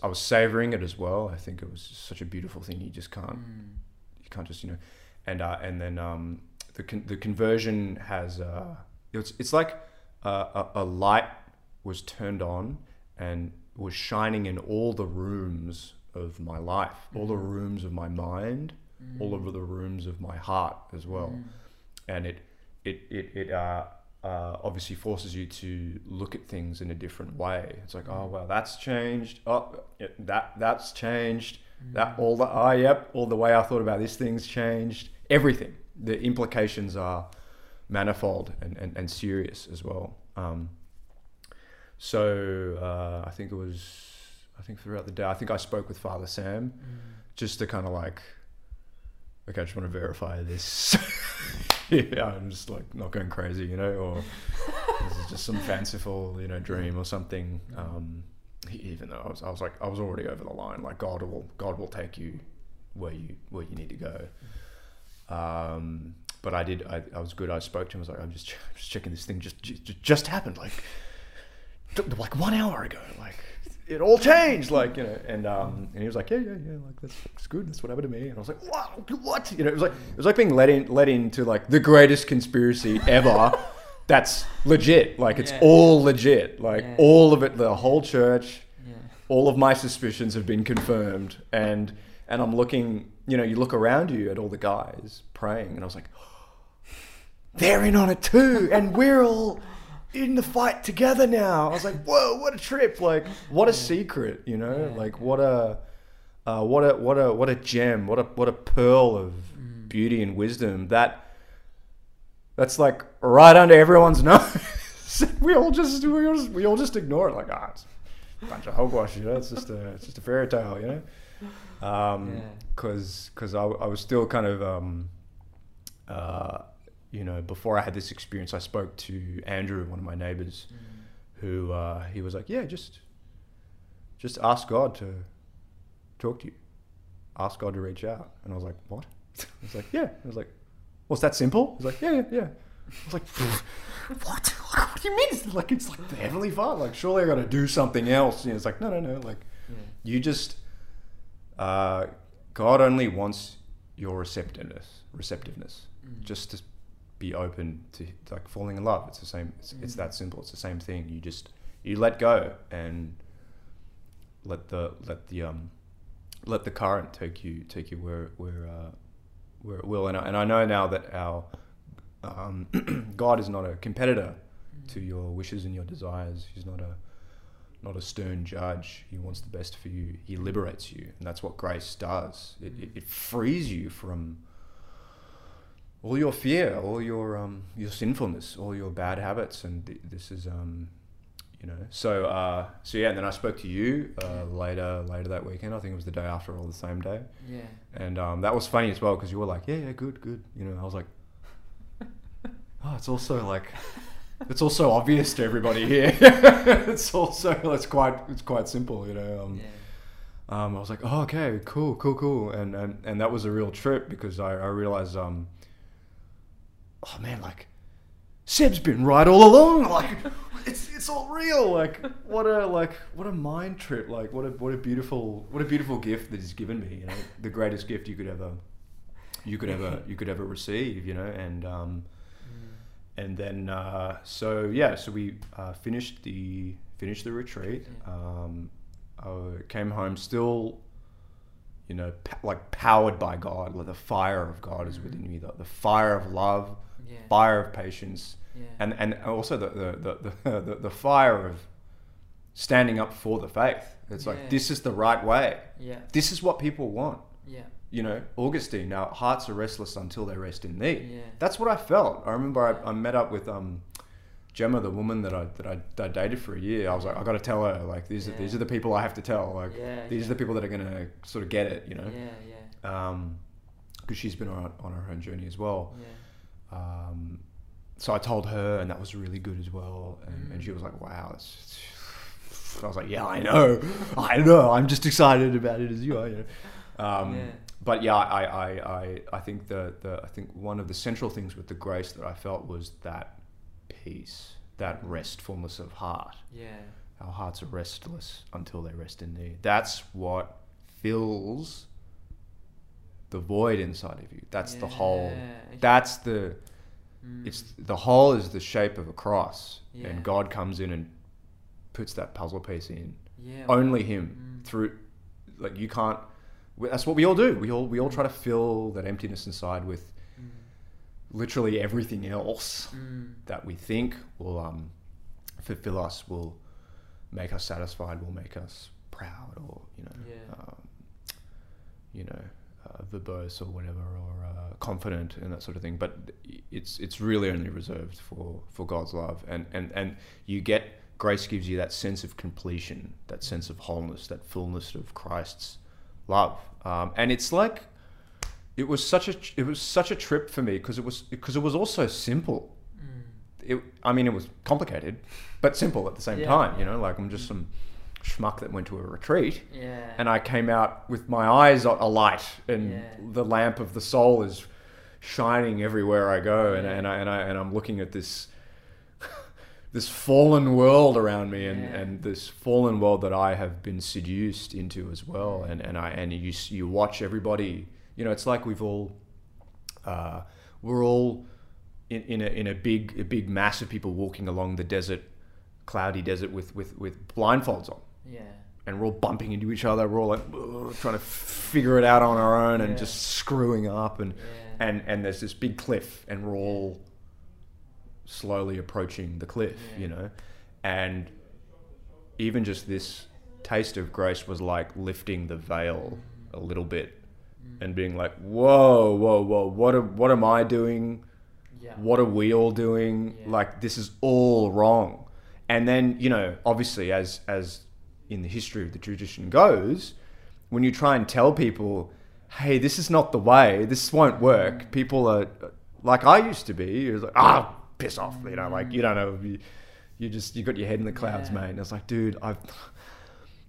I was savoring it as well. I think it was such a beautiful thing. You just can't Mm. you can't just you know, and uh, and then um, the con- the conversion has uh, it's it's like a, a light was turned on and was shining in all the rooms of my life, all the rooms of my mind, all over the rooms of my heart as well, and it it it it uh, uh, obviously forces you to look at things in a different way. It's like, oh well, that's changed. Oh, yeah, that that's changed. That all the oh yep, all the way I thought about this thing's changed. Everything. The implications are manifold and, and, and serious as well. Um, so uh, I think it was I think throughout the day I think I spoke with Father Sam just to kind of like okay I just want to verify this. Yeah I'm just like not going crazy you know or this is just some fanciful you know dream or something. Um, even though I was, I was like I was already over the line like God will God will take you where you where you need to go. Um, but I did I, I was good. I spoke to him. I was like I'm just, ch- just checking this thing just just, just happened like like one hour ago like it all changed like you know and um and he was like yeah yeah yeah like that's, that's good that's what happened to me and I was like what what you know it was like it was like being let in let into like the greatest conspiracy ever that's legit like it's Yeah. all legit like Yeah. all of it the whole church Yeah. all of my suspicions have been confirmed and and I'm looking you know you look around you at all the guys praying and I was like they're in on it too and we're all in the fight together now. I was like whoa what a trip. Like what a secret you know? Yeah. like what a uh, what a what a what a gem. What a what a pearl of Mm. beauty and wisdom that that's like right under everyone's nose. We all just we all just, we all just ignore it. Like ah it's a bunch of hogwash you know? It's just a it's just a fairy tale you know? Um Yeah. because because I, I was still kind of um uh you know before I had this experience I spoke to Andrew one of my neighbors who uh, he was like yeah just just ask God to talk to you. Ask God to reach out. And I was like what? I was like yeah. I was like was that simple? He's like yeah yeah yeah. I was like what? What do you mean? It's like it's like the heavenly father. Like surely I got to do something else. You know, it's like no no no. Like Yeah. you just uh, God only wants your receptiveness, receptiveness, Mm. just to be open to like falling in love. It's the same. It's, it's Mm. that simple. It's the same thing. You just you let go and let the let the um let the current take you take you where where uh, where it will. And I, and I know now that our um, God is not a competitor Mm. to your wishes and your desires. He's not a not a stern judge. He wants the best for you. He liberates you, and that's what grace does. It, it, it frees you from all your fear, all your um, your sinfulness, all your bad habits, and th- this is um, you know. So uh, so yeah. And then I spoke to you uh, later later that weekend. I think it was the day after, or the same day, Yeah. and um, that was funny as well because you were like, yeah, yeah, good, good. You know, I was like, oh, it's also like. It's also obvious to everybody here. it's also it's quite it's quite simple, you know. Um, Yeah. um, I was like, oh, okay, cool, cool, cool, and and, and that was a real trip because I, I realized, um, oh man, like Seb's been right all along. Like it's it's all real. Like what a like what a mind trip. Like what a what a beautiful what a beautiful gift that he's given me. You know, the greatest gift you could ever you could ever you could ever receive. You know, and um, Mm. and then uh, so yeah, so we uh, finished the finished the retreat. Yeah. Um, I came home still, you know, like powered by God. Like the fire of God is within me. The, the fire of love, Yeah. fire of patience, Yeah. and and also the the the, the, the, fire of standing up for the faith. It's Yeah. like this is the right way. Yeah. This is what people want. Yeah. You know, Augustine. Now hearts are restless until they rest in Thee. Yeah. That's what I felt. I remember I, I met up with um, Gemma, the woman that I that I, that I dated for a year. I was like, I got to tell her. Like these are these are the people I have to tell. Like Yeah, these yeah. are the people that are gonna sort of get it. You know, Yeah. Yeah. um, because she's been on on her own journey as well. Yeah. Um, so I told her, and that was really good as well. And, and Mm. she was like, "Wow." It's, I was like, "Yeah, I know, I know. I'm just excited about it as you are." You know? um, Yeah. But yeah, I, I, I, I think the, the I think one of the central things with the grace that I felt was that peace, that restfulness of heart. Yeah. Our hearts are restless until they rest in thee. That's what fills the void inside of you. That's the hole. Yeah. That's the Mm. it's the hole is the shape of a cross Yeah. and God comes in and puts that puzzle piece in. yeah. Only him Mm. through like you can't that's what we all do. We all we all try to fill that emptiness inside with Mm. literally everything else Mm. that we think will um, fulfill us, will make us satisfied, will make us proud, or you know, Yeah. um, you know, verbose or whatever, or uh, confident and that sort of thing. But it's it's really only reserved for for God's love, and and and you get grace gives you that sense of completion, that sense of wholeness, that fullness of Christ's love, um, and it's like. It was such a it was such a trip for me because it was because it was also simple Mm. it, I mean, it was complicated, but simple at the same Yeah, time. You know, like I'm just some schmuck that went to a retreat, Yeah. and I came out with my eyes alight, and Yeah. the lamp of the soul is shining everywhere I go, and, Yeah. and I and I and I'm looking at this this fallen world around me, and, and this fallen world that I have been seduced into as well, and and I and you you watch everybody. You know, it's like we've all uh, we're all in, in a in a big a big mass of people walking along the desert, cloudy desert with with with blindfolds on, yeah. and we're all bumping into each other. We're all like "Ugh," trying to figure it out on our own and Yeah. just screwing up, and Yeah. and and there's this big cliff, and we're all slowly approaching the cliff, you know, and even just this taste of grace was like lifting the veil a little bit mm. and being like, whoa, whoa, whoa, what am, what am I doing? Yeah. What are we all doing? Yeah. Like this is all wrong. And then, you know, obviously as as in the history of the tradition goes, when you try and tell people, hey, this is not the way, this won't work, people are like I used to be, it was like, ah, piss off, you know, like you don't know you, you just you got your head in the clouds, Yeah. mate. And it's like, dude, I've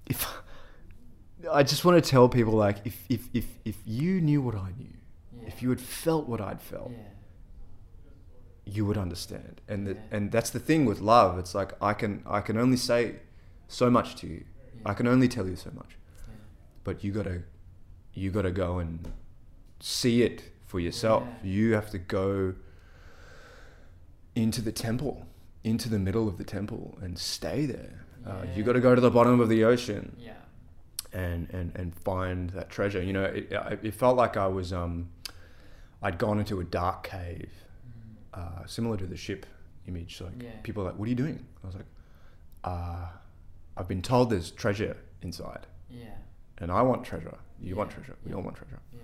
if I just want to tell people like if if if if you knew what I knew, Yeah. if you had felt what I'd felt, Yeah. you would understand. And the, and that's the thing with love. It's like I can I can only say so much to you. I can only tell you so much. But you gotta you gotta go and see it for yourself. You have to go into the temple, into the middle of the temple, and stay there. Uh, you got to go to the bottom of the ocean Yeah. and and and find that treasure. You know, it, it felt like I was um, I'd gone into a dark cave, uh, similar to the ship image. Like Mm. Yeah. people are like, "What are you doing?" I was like, uh, "I've been told there's treasure inside, Yeah. and I want treasure. You want treasure. We Yeah. all want treasure. Yeah.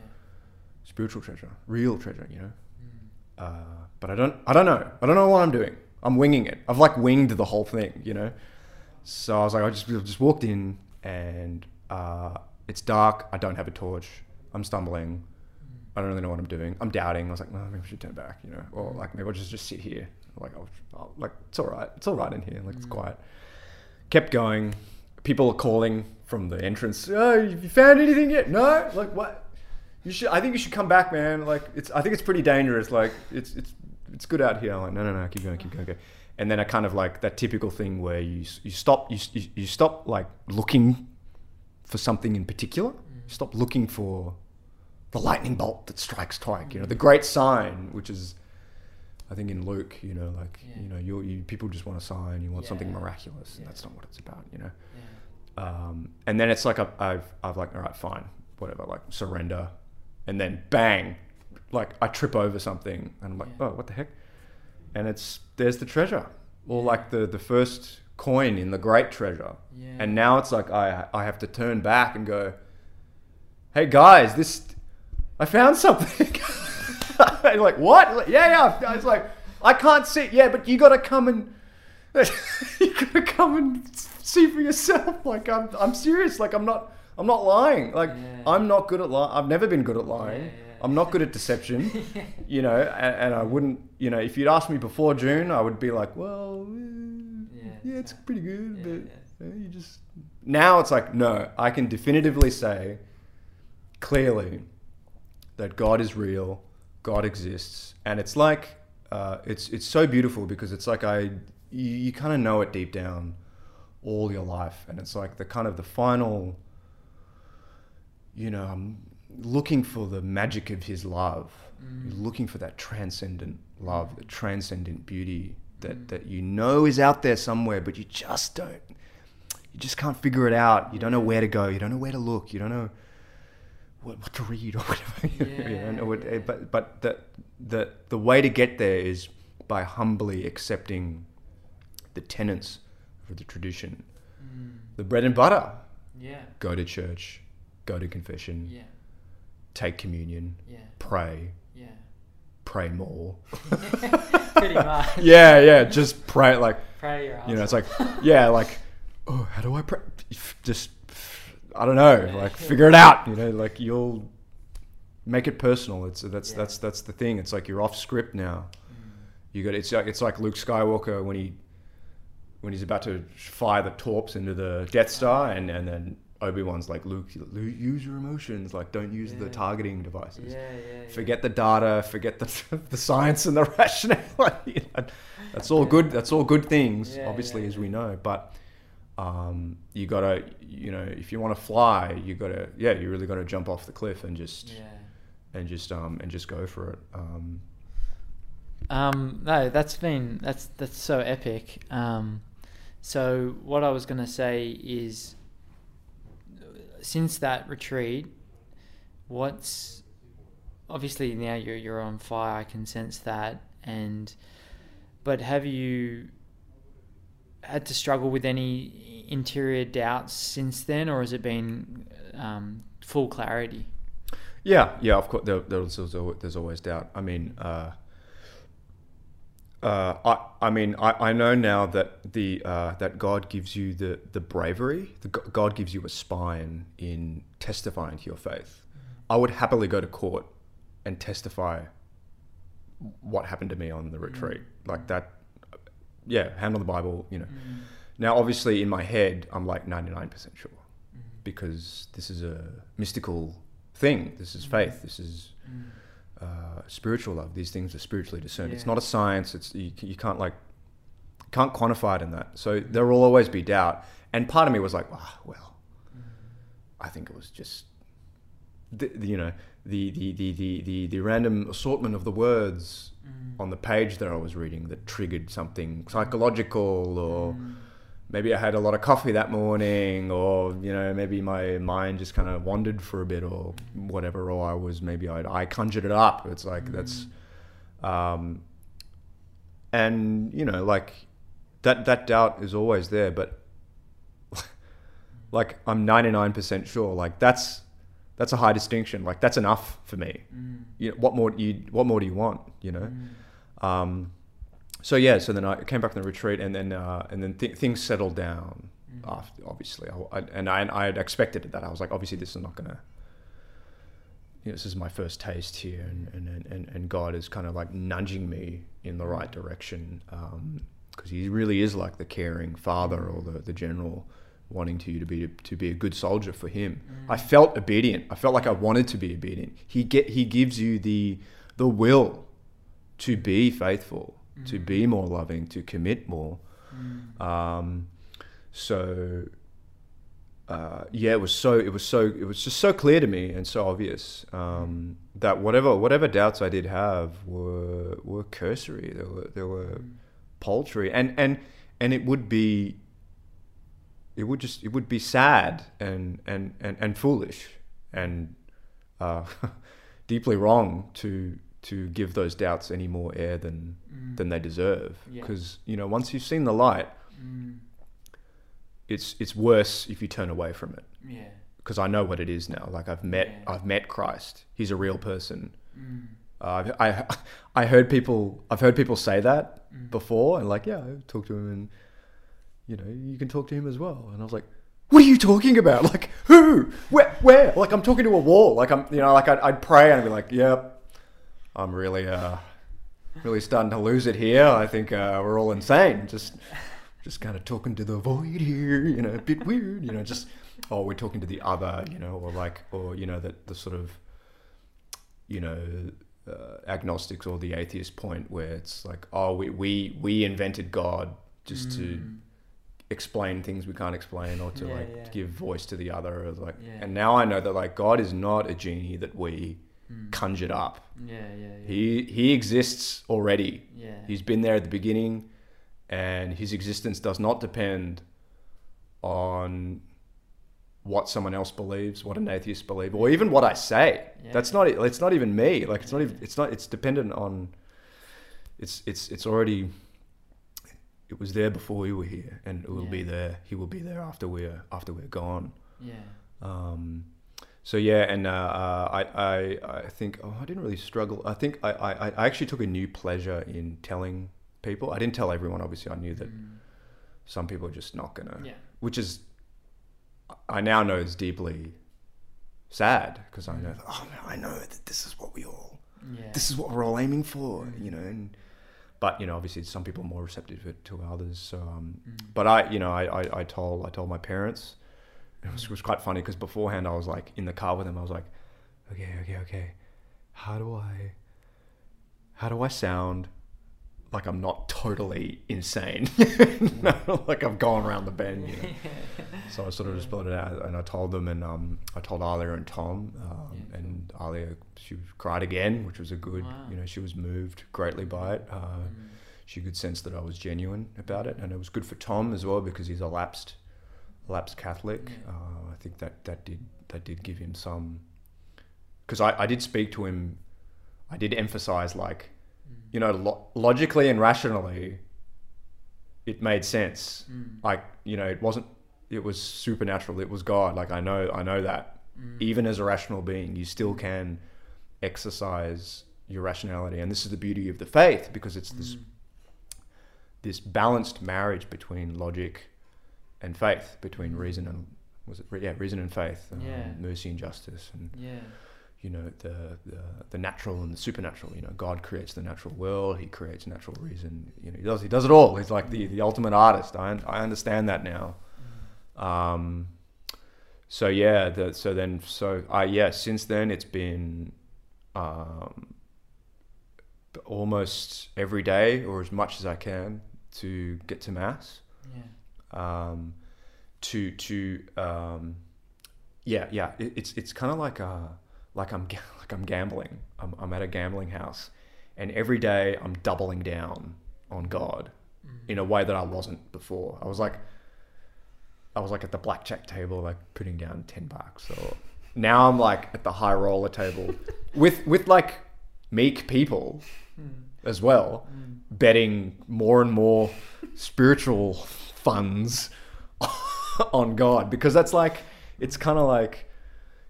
Spiritual treasure, real treasure. You know." Mm. Uh, but I don't, I don't know. I don't know what I'm doing. I'm winging it. I've like winged the whole thing, you know. So I was like, I just just walked in, and uh, it's dark. I don't have a torch. I'm stumbling. I don't really know what I'm doing. I'm doubting. I was like, no, maybe I should turn back, you know, or like maybe I'll just just sit here. Like, I'll, I'll, like it's all right. It's all right in here. Like it's Mm. quiet. Kept going. People are calling from the entrance. Oh, you found anything yet? No. Like what? You should. I think you should come back, man. Like it's. I think it's pretty dangerous. Like it's. It's. It's good out here. I'm like, no, no, no. Keep going. Keep going. Go. And then I kind of like that typical thing where you you stop you you, stop like looking for something in particular. Stop looking for the lightning bolt that strikes twice. You know, the great sign, which is. I think in Luke, you know, like Yeah. you know, you, you people just want a sign, you want something miraculous, and Yeah. that's not what it's about, you know Yeah. um, and then it's like I've, I've, I've like all right fine whatever like surrender and then bang like I trip over something and I'm like Yeah. oh what the heck and it's there's the treasure or Yeah. like the the first coin in the great treasure Yeah. and now it's like I I have to turn back and go hey guys this I found something And like what yeah yeah it's like I can't see yeah but you got to come and you gotta come and see for yourself. Like I'm, I'm serious. Like I'm not, I'm not lying. Like Yeah. I'm not good at lying. I've never been good at lying. Yeah, yeah. I'm not good at deception. you know, and, and I wouldn't. You know, if you'd asked me before June, I would be like, well, Yeah, it's pretty good, but you just. Now it's like no, I can definitively say, clearly, that God is real, God exists, and it's like uh, it's it's so beautiful because it's like I you, you kind of know it deep down all your life, and it's like the kind of the final. You know, I'm looking for the magic of His love. Mm. Looking for that transcendent love, the transcendent beauty that that you know is out there somewhere, but you just don't. You just can't figure it out. You don't know where to go. You don't know where to look. You don't know what, what to read or whatever. you don't know what, but but the the the way to get there is by humbly accepting the tenets of the tradition, Mm. the bread and butter. Yeah. Go to church, go to confession, Yeah. take communion, Yeah. pray, Yeah. pray more. Pretty much. yeah, yeah, just pray like Pray your you know, it's like yeah, like oh, how do I pray? Just I don't know, like figure it out. You know, like you'll make it personal. It's that's Yeah. that's that's the thing. It's like you're off script now. Mm. You got it's like it's like Luke Skywalker when he when he's about to fire the torps into the Death Star, and and then Obi Wan's like Luke, Lu- use your emotions, like don't use the targeting devices. Yeah, yeah, yeah. Forget the data, forget the the science and the rationale. That's all good. That's all good things, Yeah, obviously, yeah, as we know. But um, you gotta, you know, if you want to fly, you gotta, yeah, you really gotta jump off the cliff and just Yeah. and just um and just go for it. Um, Um, no, that's been that's that's so epic. Um, so what I was gonna say is, since that retreat, what's obviously now you're you're on fire. I can sense that, and but have you had to struggle with any interior doubts since then, or has it been um, full clarity? Yeah, yeah, of course. There, there's, there's always, there's always doubt. I mean, uh, uh, I, I mean, I, I know now that the uh, that God gives you the the bravery. The, God gives you a spine in testifying to your faith. I would happily go to court and testify what happened to me on the retreat, like that. Yeah, hand on the Bible. You know. Mm. Now, obviously, in my head, I'm like 99% sure mm. because this is a mystical thing. This is mm. faith. This is uh, spiritual love. These things are spiritually discerned. It's not a science. It's you, you can't like can't quantify it in that. So there will always be doubt. And part of me was like, ah, well, I think it was just the, the, you know the the, the, the the the random assortment of the words Mm. on the page that I was reading that triggered something psychological or mm. maybe I had a lot of coffee that morning, or you know, maybe my mind just kind of wandered for a bit, or whatever, or I was maybe I I conjured it up. It's like that's, mm. um, and you know, like that that doubt is always there, but like I'm 99% sure, like that's that's a high distinction. Like that's enough for me. You know, what more do you what more do you want? You know. Um, so yeah, so then I came back from the retreat, and then uh, and then th- things settled down. After obviously, I, I, and I I had expected that. I was like, obviously, this is not gonna. You know, this is my first taste here, and and, and, and God is kind of like nudging me in the right direction, because He really is like the caring father or the, the general, wanting to you to be to be a good soldier for Him. I felt obedient. I felt like I wanted to be obedient. He get He gives you the the will to be faithful, to be more loving, to commit more. Um, so uh, yeah, it was so it was so it was just so clear to me and so obvious um, that whatever whatever doubts I did have were were cursory. They were they were paltry, and and and it would be it would just it would be sad and and and, and foolish and uh, deeply wrong to to give those doubts any more air than than they deserve. Yeah. because you know once you've seen the light it's it's worse if you turn away from it. Yeah. because I know what it is now. Like I've met Yeah. I've met Christ. He's a real person. Uh, I I heard people I've heard people say that before and like yeah I've talked to him and you know you can talk to him as well. And I was like what are you talking about? Like who? Where where? Like I'm talking to a wall. Like I'm you know like I'd, I'd pray and I'd be like yep I'm really uh really starting to lose it here. I think uh, we're all insane. Just just kind of talking to the void here you know a bit weird you know just oh we're talking to the other you know or like or you know that the sort of you know uh, agnostics or the atheist point where it's like oh we we we invented god just to Mm. Explain things we can't explain or to Yeah, like yeah. give voice to the other or like Yeah. and now I know that like God is not a genie that we Mm. conjured up. Yeah, yeah, yeah. He he exists already. yeah. He's been there at the beginning and his existence does not depend on what someone else believes, what an atheist believes, or even what I say. Yeah. That's not it. It's not even me. Like it's not even. It's not. It's dependent on. It's it's it's already. It was there before we were here, and it will be there. He will be there after we're after we're gone. yeah. Um, so yeah, and uh, uh, I, I I think oh, I didn't really struggle. I think I, I, I actually took a new pleasure in telling people. I didn't tell everyone. Obviously, I knew that Mm. some people are just not gonna. Yeah. Which is, I now know is deeply sad because I know. Mm. Oh man, I know that this is what we all. Yeah. This is what we're all aiming for. You know, and but you know, obviously, some people are more receptive to, to others. So, um, Mm. but I, you know, I, I, I told I told my parents. It was, it was quite funny because beforehand I was like in the car with them. I was like, okay, okay, okay. How do I? How do I sound like I'm not totally insane? like I'm going around the bend. You know? So I sort of just blurted it out, and I told them, and um, I told Alia and Tom, um, Yeah, cool. and Alia she cried again, which was a good. Wow. You know, she was moved greatly by it. Uh, Mm. she could sense that I was genuine about it, and it was good for Tom as well because he's a lapsed, lapsed Catholic. Yeah. Uh, I think that that did that did give him some, because I, I did speak to him, I did emphasize like, Mm. you know, lo- logically and rationally, it made sense. Mm. Like you know, it wasn't, it was supernatural. It was God. Like I know, I know that. Mm. Even as a rational being, you still can exercise your rationality, and this is the beauty of the faith because it's this Mm. this balanced marriage between logic and faith, between reason and was it yeah reason and faith, um, Yeah. mercy and justice, and Yeah. you know the, the the natural and the supernatural. You know, God creates the natural world; He creates natural reason. You know, He does He does it all. He's like the the ultimate artist. I I understand that now. Um, so yeah, the, so then so I yeah since then it's been um, almost every day or as much as I can to get to mass. Yeah. Um, to to um, yeah yeah it, it's it's kind of like uh like I'm like I'm gambling. I'm I'm at a gambling house, and every day I'm doubling down on God Mm. in a way that I wasn't before. I was like, I was like at the blackjack table, like putting down ten bucks. Or now I'm like at the high roller table with with like meek people Mm. as well, Mm. betting more and more spiritual funds on God because that's like it's kind of like,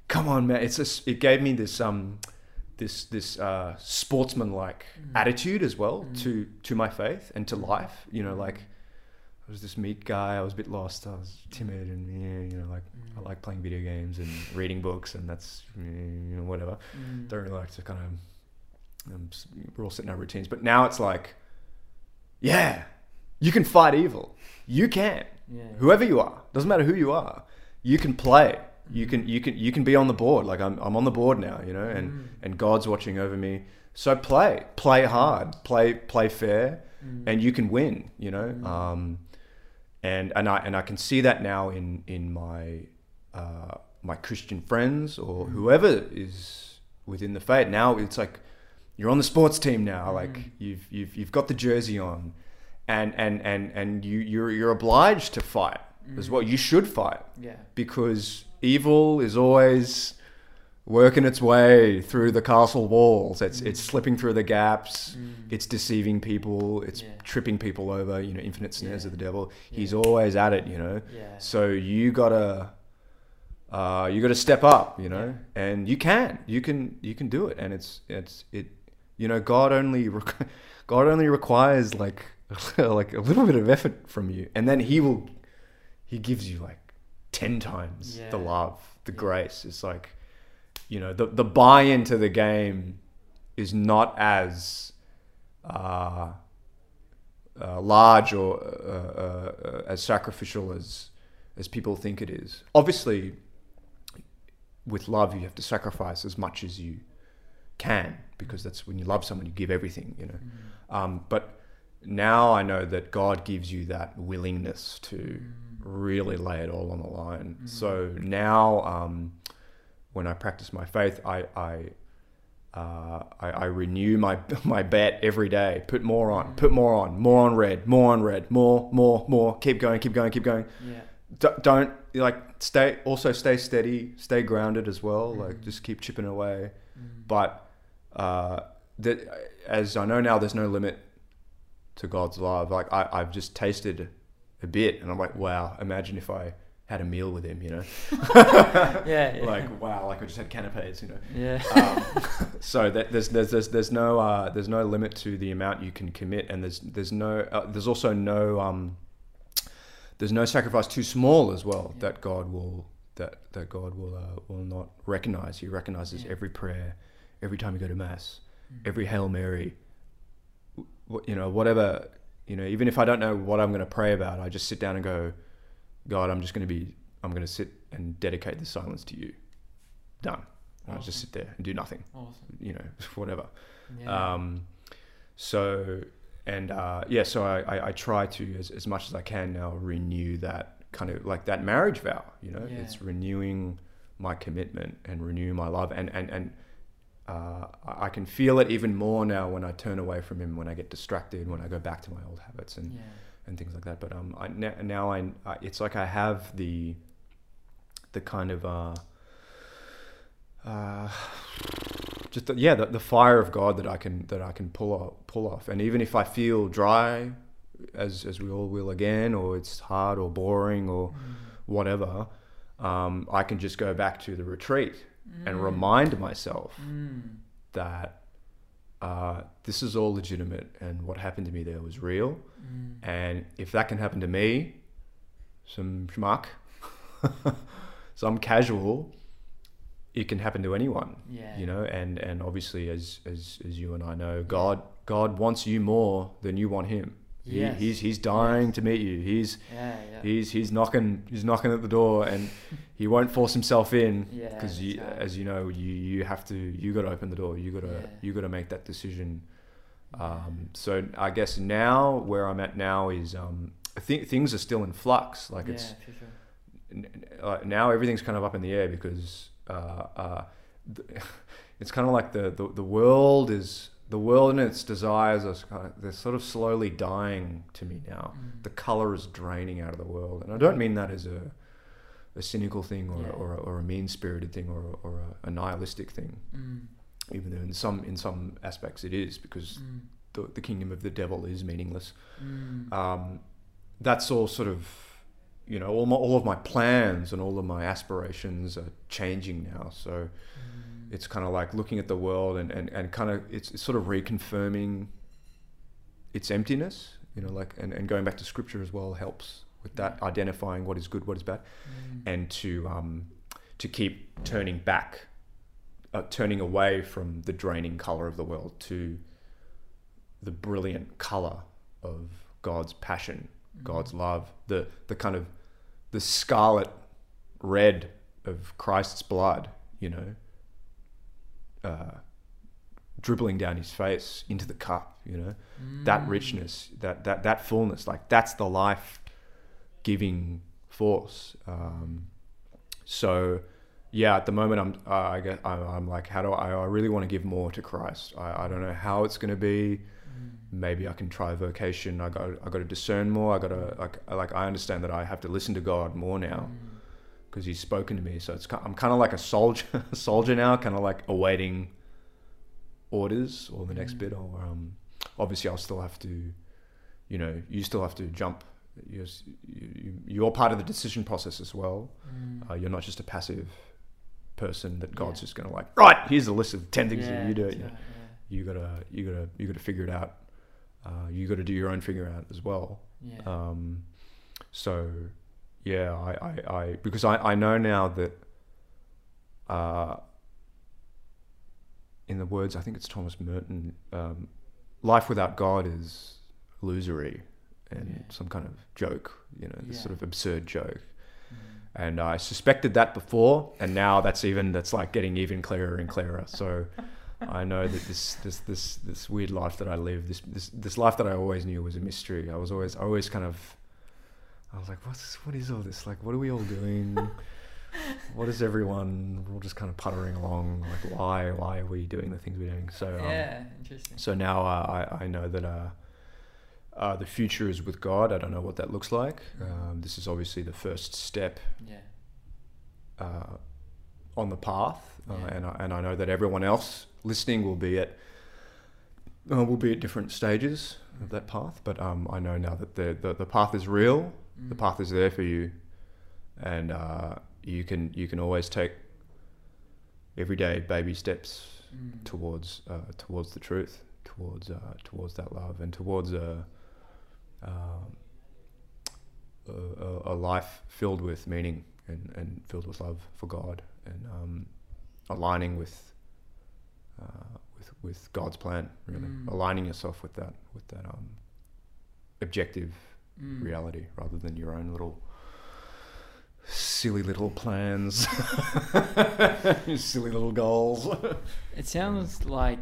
come on, man. It's just it gave me this um this this uh, sportsman like attitude as well to to my faith and to life. You know, like I was this meek guy. I was a bit lost. I was timid and yeah, you know, like I like playing video games and reading books, and that's you know whatever. Mm. Don't really like to kind of um, we're all setting our routines, but now it's like, yeah, you can fight evil. You can, Yeah. whoever you are, doesn't matter who you are. You can play. You can you can you can be on the board. Like I'm I'm on the board now, you know, and Mm. and God's watching over me. So play, play hard, play play fair, Mm. and you can win. You know, Mm. um, and and I and I can see that now in in my uh, my Christian friends or Mm. whoever is within the faith. Now it's like you're on the sports team now. Like Mm. you've you've you've got the jersey on, and and and and you you're you're obliged to fight as Mm. well. You should fight Yeah. because evil is always working its way through the castle walls. It's it's slipping through the gaps. Mm. It's deceiving people. It's Yeah. tripping people over. You know, infinite snares Yeah. of the devil. Yeah. He's always at it. You know. Yeah. So you gotta, uh, you gotta step up. You know, and you can, you can, you can do it. And it's it's it. You know, God only requ- God only requires like like a little bit of effort from you, and then He will, He gives you like ten times the love, the grace. It's like, you know, the the buy into the game is not as uh, uh, large or uh, uh, uh, as sacrificial as as people think it is. Obviously, with love, you have to sacrifice as much as you can because that's when you love someone, you give everything. You know, Mm. um, but now I know that God gives you that willingness to Mm. really lay it all on the line. Mm. So now, um, when I practice my faith, I I, uh, I I renew my my bet every day. Put more on, put more on, more on red, more on red, more, more, more. Keep going, keep going, keep going. Yeah. D- don't like stay. Also, stay steady, stay grounded as well. Like Mm. just keep chipping away. Mm. But uh, that as I know now, there's no limit to God's love. Like I, I've just tasted a bit, and I'm like, wow. Imagine if I had a meal with Him. You know, yeah, yeah. like wow. Like I just had canapes. You know. yeah. Um, so that there's there's there's there's no uh, there's no limit to the amount you can commit, and there's there's no uh, there's also no um, there's no sacrifice too small as well Yeah. that God will that that God will uh, will not recognize. He recognizes Yeah. every prayer, every time you go to mass, Mm. every hail mary. w- You know whatever you know even if I don't know what I'm going to pray about, I just sit down and go, God, I'm just going to be I'm going to sit and dedicate this silence to you. Done. And I just sit there and do nothing awesome. you know, whatever. Yeah. Um, so, and uh, yeah, so I, I, I try to, as, as much as I can now, renew that kind of like that marriage vow, you know, Yeah. it's renewing my commitment and renew my love. And, and, and uh, I I can feel it even more now when I turn away from him, when I get distracted, when I go back to my old habits and, yeah. And things like that. But um, I, now, I, I, it's like I have the, the kind of, uh, uh, just the, yeah, the, the fire of God that I can that I can pull off, pull off. And even if I feel dry, as as we all will again, or it's hard or boring or Mm. whatever, um, I can just go back to the retreat and Mm. remind myself Mm. that uh, this is all legitimate and what happened to me there was real. Mm. And if that can happen to me, some schmuck, some casual, it can happen to anyone. Yeah. You know, and and obviously, as as as you and I know, God God wants you more than you want Him. He, Yes. he's he's dying to meet you. He's Yeah, yeah. he's he's knocking he's knocking at the door, and he won't force himself in Yeah, because you, that's right. as you know, you you have to you got to open the door. You got to Yeah. you got to make that decision. Um, so I guess now where I'm at now is um, I think things are still in flux. Like yeah, it's sure. n- n- uh, now everything's kind of up in the air because uh, uh, th- it's kind of like the, the, the world is the world and its desires are kind of, they're sort of slowly dying to me now. Mm. The color is draining out of the world, and I don't mean that as a a cynical thing or, Yeah. or, a, or a mean spirited thing or, a- or a, a nihilistic thing. Mm. Even though in some in some aspects it is because Mm. the, the kingdom of the devil is meaningless Mm. um, that's all sort of you know all my, all of my plans and all of my aspirations are changing now so Mm. It's kind of like looking at the world and, and, and kind of it's, it's sort of reconfirming its emptiness you know like and, and going back to scripture as well helps with that identifying what is good what is bad Mm. and to um, to keep turning back uh, turning away from the draining color of the world to the brilliant color of God's passion, God's love, the the kind of the scarlet red of Christ's blood, you know, uh, dribbling down his face into the cup, you know, that Mm. richness, that that that fullness, like that's the life giving force. Um, so yeah, at the moment I'm uh, I get I'm, I'm like how do I, I really want to give more to Christ. I, I don't know how it's going to be. Mm. Maybe I can try vocation. I got I got to discern more. I got to like like I understand that I have to listen to God more now Mm. Because He's spoken to me. So it's I'm kind of like a soldier soldier now, kind of like awaiting orders or the next Mm. bit. Or um, obviously I'll still have to, you know, you still have to jump. You're, you, you're part of the decision process as well. Mm. Uh, you're not just a passive person that God's Yeah. just going to like, right, here's a list of 10 things Yeah, that you do. You, know, right, you gotta, you gotta, you gotta figure it out. Uh, you gotta do your own figure out as well. Um, so yeah, I, I, I because I, I know now that, uh, in the words, I think it's Thomas Merton, um, life without God is illusory and Yeah. some kind of joke, you know, this Yeah. sort of absurd joke. Mm. And I suspected that before, and now that's even that's like getting even clearer and clearer. So I know that this this this this weird life that I live, this this this life that I always knew was a mystery. I was always I always kind of I was like, what's what is all this? Like, what are we all doing? what is everyone? We're all just kind of puttering along. Like, why why are we doing the things we're doing? So um, yeah, interesting. So now uh, I I know that. Uh, uh, the future is with God. I don't know what that looks like. Um, this is obviously the first step Yeah. uh, on the path, uh, Yeah. and I, and I know that everyone else listening will be at uh, will be at different stages of that path. But um, I know now that the, the the path is real. The Mm. path is there for you, and uh, you can you can always take everyday baby steps Mm. towards uh, towards the truth, towards uh, towards that love, and towards a, um, a a- a life filled with meaning and, and filled with love for God, and um, aligning with uh, with with God's plan, really Mm. aligning yourself with that with that um, objective Mm. reality rather than your own little silly little plans, silly little goals. It sounds like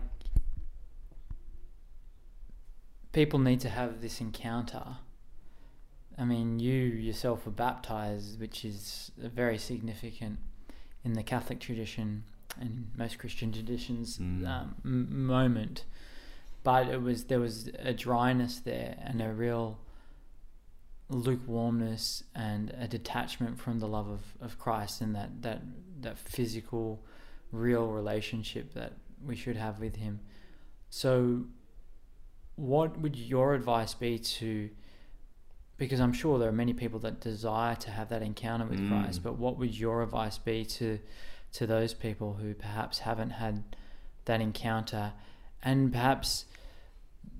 people need to have this encounter. I mean, you yourself were baptized, which is very significant in the Catholic tradition and most Christian traditions Mm. um, m- moment. But it was there was a dryness there and a real lukewarmness and a detachment from the love of, of Christ and that, that that physical real relationship that we should have with him. So what would your advice be to because I'm sure there are many people that desire to have that encounter with Mm. Christ, but what would your advice be to to those people who perhaps haven't had that encounter and perhaps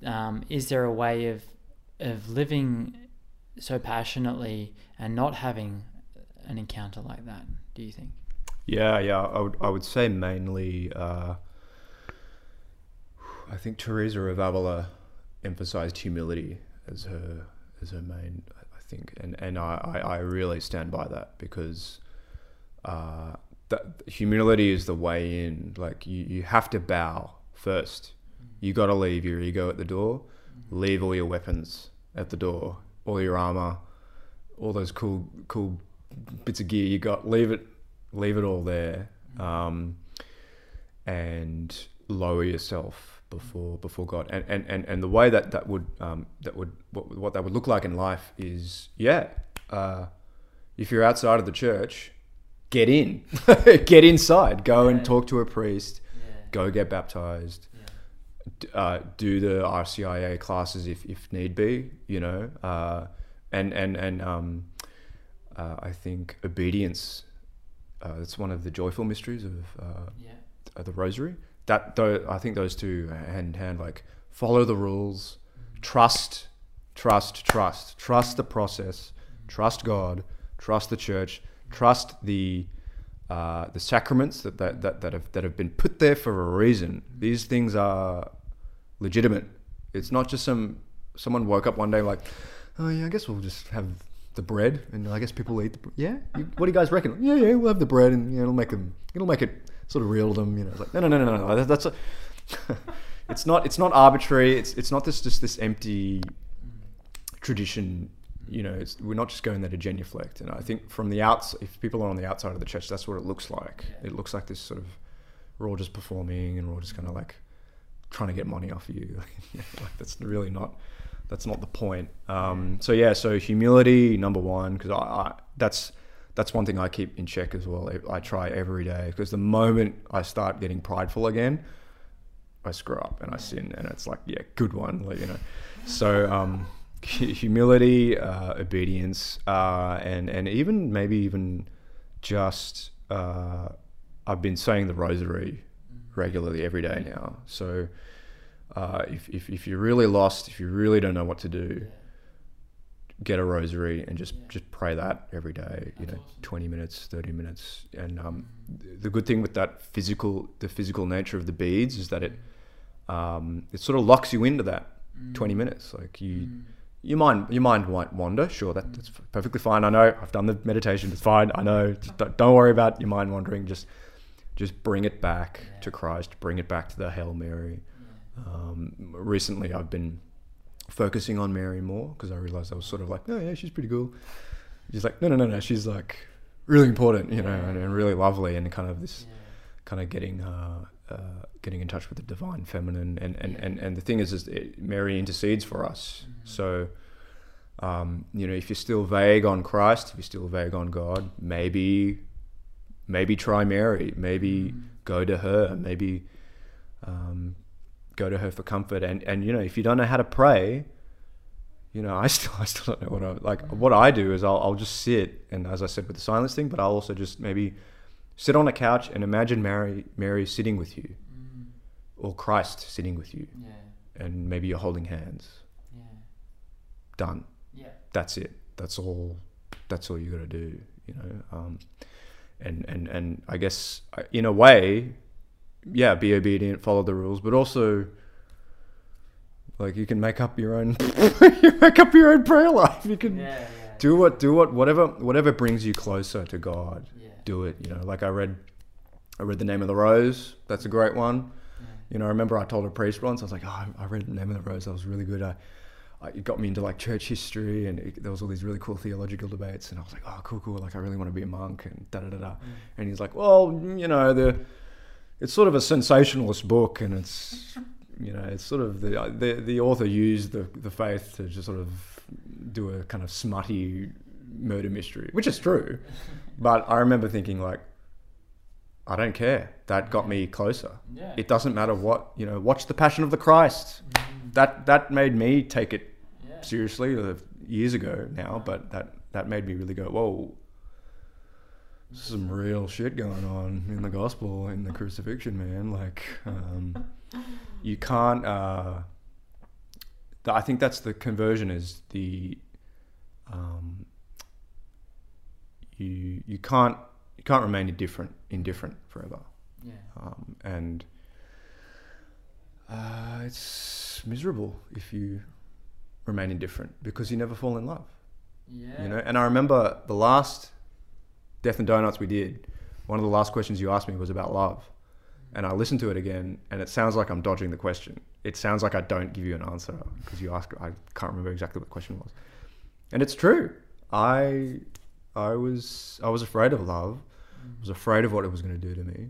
um, is there a way of of living so passionately and not having an encounter like that do you think Yeah, yeah. I would, I would say mainly. Uh, I think Teresa of Avila emphasized humility as her as her main. I think, and and I, I, really stand by that because uh, that humility is the way in. Like you, you have to bow first. You got to leave your ego at the door. Leave all your weapons at the door. All your armor, all those cool cool bits of gear you got. Leave it leave it all there. Um, and lower yourself before before God. And and, and, and the way that that would um, that would what, what that would look like in life is yeah uh, if you're outside of the church get in. Get inside. Go Yeah. and talk to a priest. Yeah. Go get baptized uh, do the RCIA classes if, if need be, you know, uh, and and and um, uh, I think obedience. Uh, it's one of the joyful mysteries of uh, yeah the Rosary. That though I think those two hand in hand, like follow the rules, trust, trust, trust, trust the process, trust God, trust the church, trust the uh, the sacraments that, that, that, that have that have been put there for a reason. These things are legitimate. It's not just some someone woke up one day like, oh yeah, I guess we'll just have the bread, and I guess people eat the yeah. You, what do you guys reckon? Yeah, yeah, we'll have the bread, and yeah, it'll make them, it'll make it sort of real to them. You know, it's like no, no, no, no, no. That, that's a, it's not it's not arbitrary. It's it's not this just this empty tradition. You know, it's, we're not just going there to genuflect. And I think from the outs, if people are on the outside of the church, that's what it looks like. Yeah. It looks like this sort of we're all just performing and we're all just kind of like trying to get money off of you. like that's really not that's not the point. Um, so yeah, so humility number one because I, I that's that's one thing I keep in check as well. I try every day because the moment I start getting prideful again, I screw up and I sin, and it's like yeah, good one, like you know. So um, humility, uh, obedience, uh, and and even maybe even just uh, I've been saying the rosary regularly every day now. So uh, if, if if you're really lost, if you really don't know what to do, get a rosary and just just pray that every day. You know, twenty minutes, thirty minutes, and um, the good thing with that physical, the physical nature of the beads is that it um, it sort of locks you into that twenty minutes. Like you, Mm. Your mind your mind might wander. Sure, that, that's perfectly fine. I know. I've done the meditation. It's fine. I know. Just don't, don't worry about your mind wandering. Just just bring it back Yeah. to Christ, bring it back to the Hail Mary. Um, recently, I've been focusing on Mary more because I realized I was sort of like, oh yeah, she's pretty cool. She's like, no, no, no, no, she's like really important, you know, and, and really lovely, and kind of this kind of getting uh, uh, getting in touch with the divine feminine, and and, and, and the thing is, is it, Mary intercedes for us. So, um, you know, if you're still vague on Christ, if you're still vague on God, maybe maybe try Mary, maybe go to her, maybe um, go to her for comfort, and and you know, if you don't know how to pray. You know, I still, I still don't know what I like. What I do is I'll, I'll just sit, and as I said with the silence thing, but I'll also just maybe sit on a couch and imagine Mary, Mary sitting with you, or Christ sitting with you, Yeah. and maybe you're holding hands. Yeah. Done. Yeah. That's it. That's all. That's all you got to do. You know. Um, and and and I guess uh, in a way, yeah, be obedient, follow the rules, but also. Like you can make up your own, you make up your own prayer life. You can Yeah. Yeah. do what, do what, whatever, whatever brings you closer to God. Yeah. Do it. You know, like I read, I read the name of the rose. That's a great one. Mm. You know, I remember I told a priest once, I was like, oh, I- read the name of the rose. That was really good. I, I, it got me into like church history and it, there was all these really cool theological debates. And I was like, oh, cool, cool. Like I really want to be a monk and da da da da. Mm. And he's like, well, you know, the, it's sort of a sensationalist book and it's, you know, it's sort of the, uh, the, the author used the, the faith to just sort of do a kind of smutty murder mystery, which is true. But I remember thinking like, I don't care. That got me closer. Yeah. It doesn't matter what you know. Watch the Passion of the Christ. That that made me take it Yeah. seriously uh, years ago now, but that that made me really go, whoa. Some real shit going on in the gospel, in the crucifixion, man. Like, um, you can't. Uh, I think that's the conversion is the. Um, you you can't you can't remain indifferent indifferent forever. Yeah. um, and uh, it's miserable if you remain indifferent because you never fall in love. Yeah. you know and i remember the last death and donuts we did one of the last questions you asked me was about love. And i listened to it again and it sounds like i'm dodging the question. It sounds like i don't give you an answer because you ask i can't remember exactly what the question was. And it's true. I i was i was afraid of love. I was afraid of what it was going to do to me.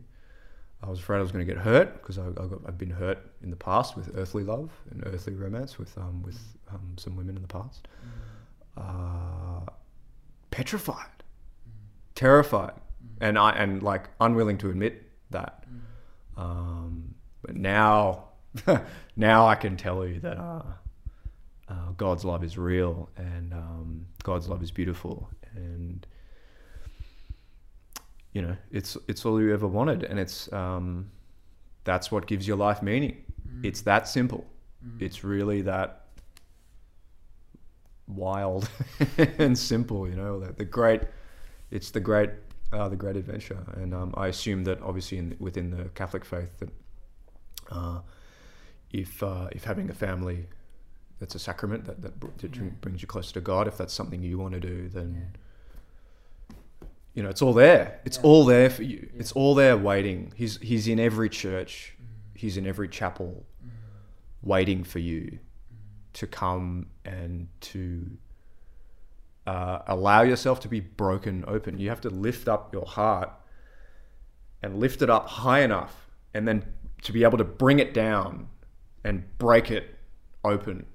I was afraid I was going to get hurt because I, I got, I've been hurt in the past with earthly love and earthly romance with um, with um, some women in the past. Uh, petrified, terrified, and I and like unwilling to admit that. Um, but now, now I can tell you that uh, uh, God's love is real and um, God's love is beautiful and you know it's it's all you ever wanted. And it's um, that's what gives your life meaning. It's that simple. It's really that wild and simple you know the, the great it's the great uh, the great adventure. And um, I assume that obviously in, within the Catholic faith that uh, if uh, if having a family that's a sacrament that, that, that Yeah. brings you closer to God if that's something you want to do then Yeah. You know, it's all there. It's Yeah. all there for you. Yeah. It's all there waiting. He's he's in every church. Mm. He's in every chapel, mm. waiting for you mm. to come and to uh, allow yourself to be broken open. You have to lift up your heart and lift it up high enough, and then to be able to bring it down and break it open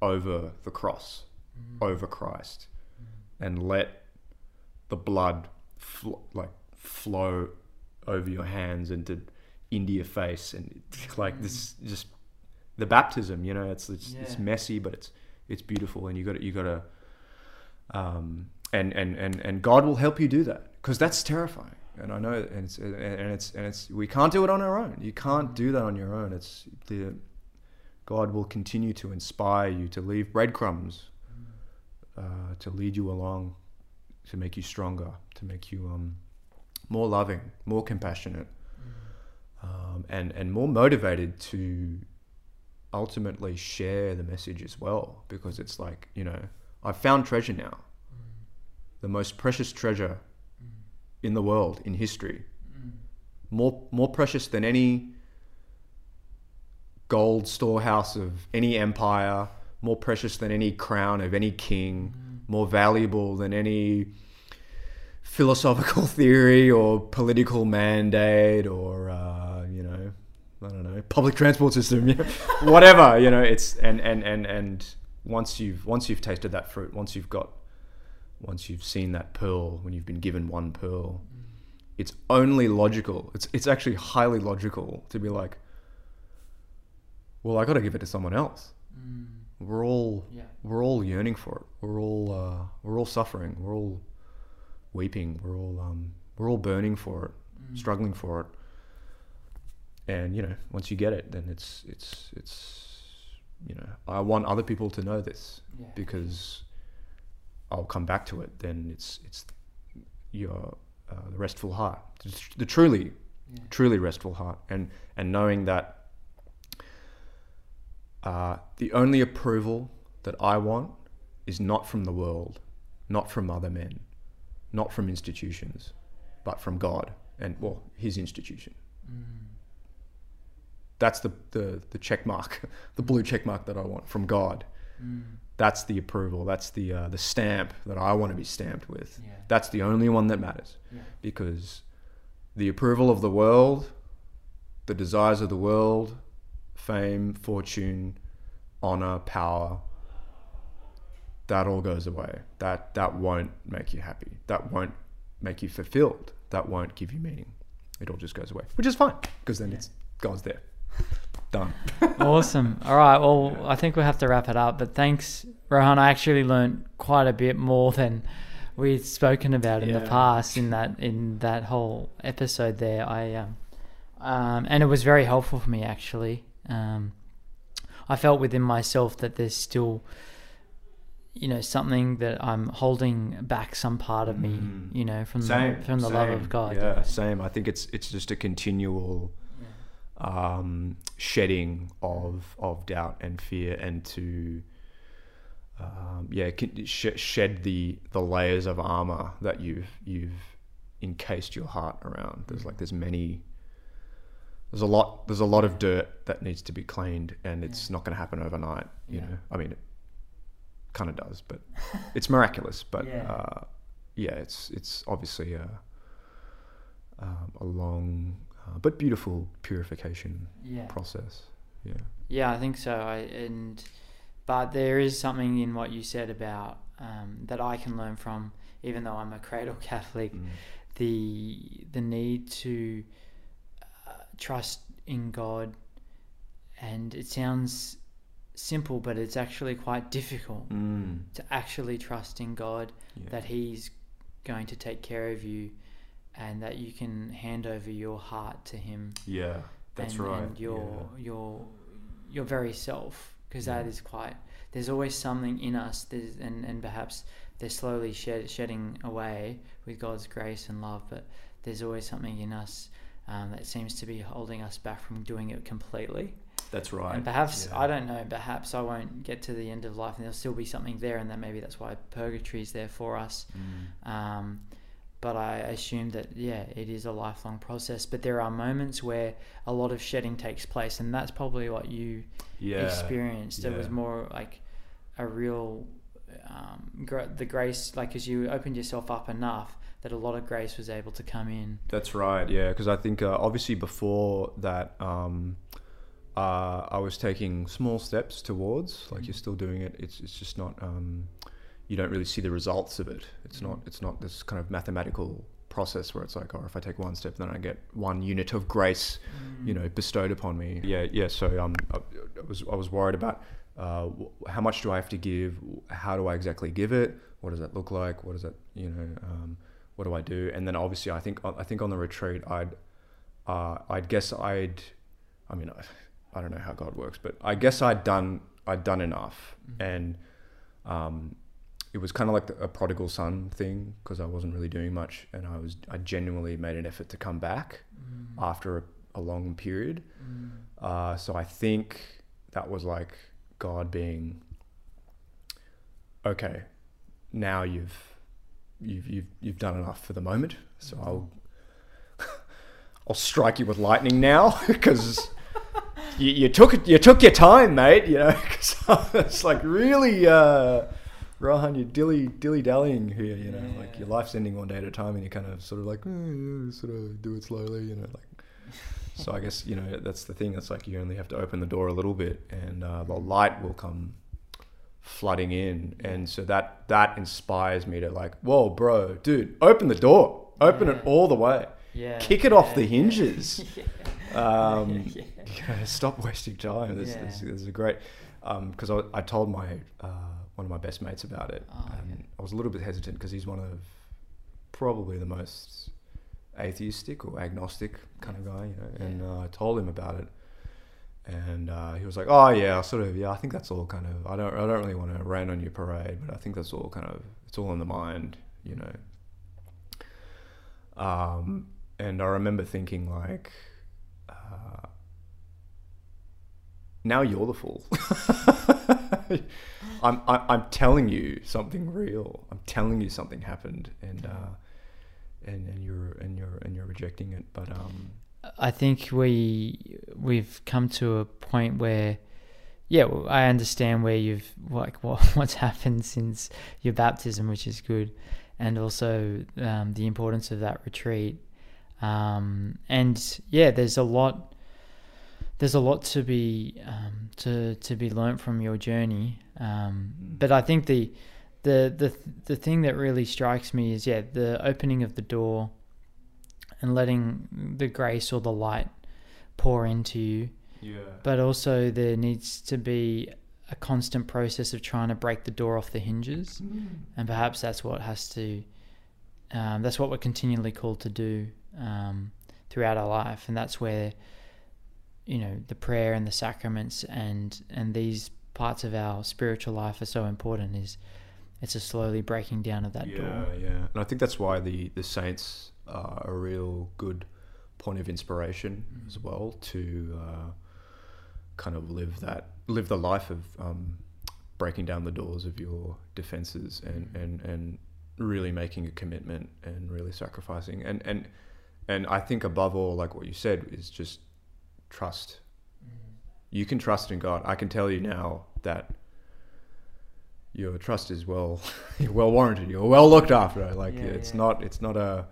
over the cross, over Christ, and let the blood fl- like flow over your hands and to into your face and like this just the baptism you know it's it's, it's messy but it's it's beautiful and you got you got to um and and and and God will help you do that because that's terrifying. And I know and it's and it's and it's we can't do it on our own. You can't do that on your own. It's the God will continue to inspire you to leave breadcrumbs uh, to lead you along to make you stronger, to make you um, more loving, more compassionate, mm. um, and and more motivated to ultimately share the message as well. Because it's like you know, I've found treasure now, mm. the most precious treasure mm. in the world in history, more more precious than any gold storehouse of any empire, more precious than any crown of any king, mm-hmm. More valuable than any philosophical theory or political mandate or uh, you know I don't know public transport system, whatever you know. It's and and and and once you've once you've tasted that fruit, once you've got once you've seen that pearl, when you've been given one pearl, it's only logical. It's it's actually highly logical to be like, well, I got to give it to someone else. Mm. We're all Yeah. we're all yearning for it. We're all uh, we're all suffering. We're all weeping. We're all um, we're all burning for it, Mm. struggling for it. And you know, once you get it, then it's it's it's you know, I want other people to know this Yeah. because I'll come back to it. Then it's it's your uh, the restful heart, the truly Yeah. truly restful heart, and and knowing that uh, the only approval that I want is not from the world, not from other men, not from institutions, but from God and well, His institution. Mm. That's the the the check mark, the blue check mark that I want from God. Mm. That's the approval. That's the uh, the stamp that I want to be stamped with. Yeah. That's the only one that matters Yeah. because the approval of the world, the desires of the world, fame, fortune, honor, power, that all goes away. That that won't make you happy. That won't make you fulfilled. That won't give you meaning. It all just goes away, which is fine because then Yeah. it's God's there. Done. awesome. All right. Well, I think we'll have to wrap it up. But thanks, Rohan. I actually learned quite a bit more than we'd spoken about in the past in that in that whole episode there. I um, um, and it was very helpful for me actually. Um, I felt within myself that there's still, you know, something that I'm holding back some part of me, Mm. you know, from Same. the, from the love of God. Yeah, same. I think it's it's just a continual um, shedding of of doubt and fear, and to um, yeah sh- shed the the layers of armor that you've you've encased your heart around. There's like there's many. There's a lot. There's a lot of dirt that needs to be cleaned, and it's not going to happen overnight. You Yeah. know, I mean, it kind of does, but it's miraculous. But Yeah. uh, yeah, it's it's obviously a um, a long uh, but beautiful purification Yeah. process. Yeah. Yeah, I think so. I, and but there is something in what you said about um, that I can learn from, even though I'm a cradle Catholic. The the need to trust in God, and it sounds simple, but it's actually quite difficult Mm. to actually trust in God Yeah. that He's going to take care of you, and that you can hand over your heart to Him yeah, that's and, right. and your your your very self because that Yeah. is quite there's always something in us there's, and and perhaps they're slowly shed, shedding away with God's grace and love but there's always something in us um, that seems to be holding us back from doing it completely That's right. and perhaps Yeah. I don't know perhaps I won't get to the end of life and there'll still be something there and then maybe that's why purgatory is there for us Mm. um, but I assume that yeah, it is a lifelong process. But there are moments where a lot of shedding takes place, and that's probably what you Yeah. experienced. It was more like a real um, gra- the grace, like as you opened yourself up enough that a lot of grace was able to come in. That's right. Yeah, because I think uh, obviously before that, um, uh, I was taking small steps towards. Like you're still doing it. It's it's just not. Um, you don't really see the results of it. It's not. It's not this kind of mathematical process where it's like, oh, if I take one step, then I get one unit of grace, you know, bestowed upon me. Yeah, yeah. So um, I, I was I was worried about uh, how much do I have to give? How do I exactly give it? What does that look like? What does that you know? Um, what do I do? And then obviously, I think I think on the retreat, I'd uh, I'd guess I'd, I mean, I, I don't know how God works, but I guess I'd done I'd done enough, and um, it was kind of like the, a prodigal son thing because I wasn't really doing much, and I was I genuinely made an effort to come back after a, a long period. Uh, so I think that was like God being okay. Now you've you've you've you've done enough for the moment, so I'll I'll strike you with lightning now because you, you took it, you took your time, mate. You know, 'cause it's like really, uh, Rohan, you're dilly dilly dallying here. You know, like your life's ending one day at a time, and you're kind of sort of like, "Eh, yeah, sort of do it slowly. You know, like. So I guess you know that's the thing. It's like you only have to open the door a little bit, and uh, the light will come flooding in, and so that that inspires me to like, whoa, bro, dude, open the door, open it all the way, Yeah. kick it off yeah, the yeah. hinges. Um, Yeah. you know, stop wasting time. This, this, Yeah. this is a great because I, I told my uh, one of my best mates about it, Oh, and I was a little bit hesitant because he's one of probably the most atheistic or agnostic kind of guy, you know. And uh, I told him about it, and uh, he was like, "Oh yeah, I sort of yeah, I think that's all kind of. I don't I don't really want to rain on your parade, but I think that's all kind of it's all in the mind, you know." Um, and I remember thinking like, uh, now you're the fool. I'm I, I'm telling you something real. I'm telling you something happened, and uh, and and you're and you're and you're rejecting it. But um, I think we we've come to a point where, yeah, I understand where you've like what what's happened since your baptism, which is good, and also um, the importance of that retreat. Um, and yeah, there's a lot. There's a lot to be um, to to be learnt from your journey. Um, but I think the the the the thing that really strikes me is yeah the opening of the door and letting the grace or the light pour into you. yeah, But also, there needs to be a constant process of trying to break the door off the hinges, and perhaps that's what has to. Um, that's what we're continually called to do um, throughout our life, and that's where, you know, the prayer and the sacraments and and these parts of our spiritual life are so important. Is it's a slowly breaking down of that yeah, door. yeah. And I think that's why the the saints are a real good point of inspiration as well to uh, kind of live that live the life of um, breaking down the doors of your defenses and and and really making a commitment and really sacrificing. And and and I think above all like what you said is just trust. You can trust in God. I can tell you now that your trust is well well warranted. You're well looked after. Like Yeah, it's yeah. not it's not a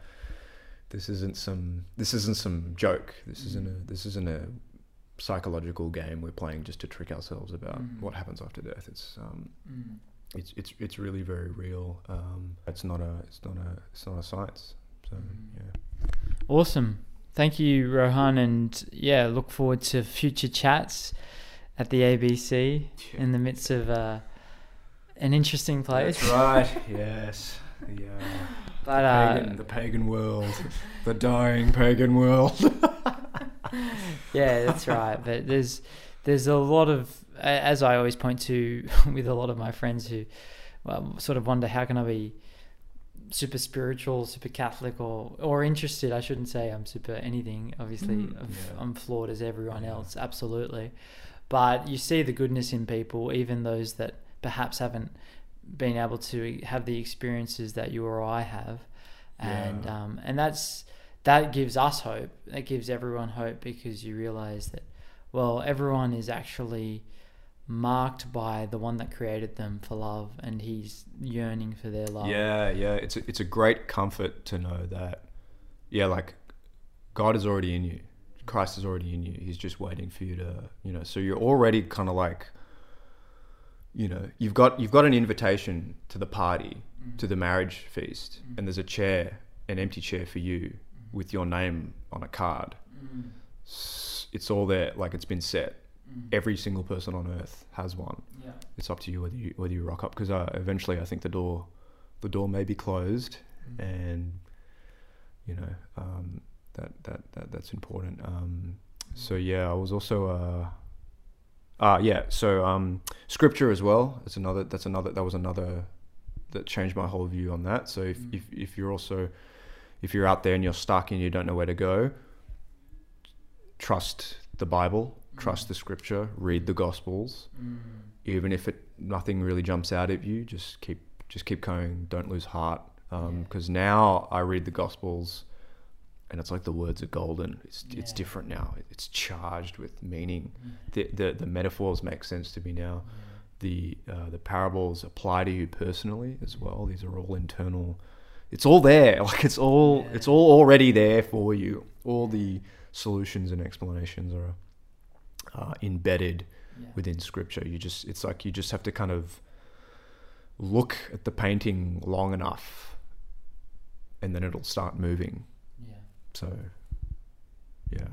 this isn't some this isn't some joke this isn't Mm. a this isn't a psychological game we're playing just to trick ourselves about Mm. what happens after death it's um Mm. it's it's it's really very real um it's not a it's not a it's not a science so Mm. yeah Awesome. Thank you, Rohan. And yeah, look forward to future chats at the ABC in the midst of uh, an interesting place. that's right yes the, uh, But uh, pagan, the pagan world the dying pagan world yeah, that's right. But there's there's a lot of, as I always point to with a lot of my friends who well, sort of wonder how can I be super spiritual, super Catholic, or or interested. I shouldn't say I'm super anything. Obviously, Mm, I'm, yeah. I'm flawed as everyone else, absolutely. But you see the goodness in people, even those that perhaps haven't been able to have the experiences that you or I have, and Yeah. um, and that's that gives us hope. That gives everyone hope because you realize that well, everyone is actually marked by the one that created them for love, and he's yearning for their love. Yeah, yeah. It's a, it's a great comfort to know that, yeah, like God is already in you. Christ is already in you. He's just waiting for you to, you know. So you're already kind of like, you know, you've got you've got an invitation to the party, to the marriage feast, and there's a chair, an empty chair for you, with your name on a card. S- It's all there, like it's been set. Every single person on earth has one. Yeah. it's up to you whether you whether you rock up because uh, eventually I think the door the door may be closed and you know um, that, that that that's important. Um, so yeah I was also uh, uh yeah so um, scripture as well that's another that's another that was another that changed my whole view on that so if, Mm. if, if you're also if you're out there and you're stuck and you don't know where to go trust the Bible trust the scripture read the gospels even if it nothing really jumps out at you, just keep just keep going. Don't lose heart. Yeah. Because now I read the Gospels and it's like the words are golden. It's it's different now. It's charged with meaning. Yeah. The the, the metaphors make sense to me now. The uh, the parables apply to you personally as well. These are all internal. It's all there. Like it's all it's all already there for you. All the solutions and explanations are uh, embedded Yeah. within scripture. You just it's like you just have to kind of look at the painting long enough and then it'll start moving. Yeah. So yeah.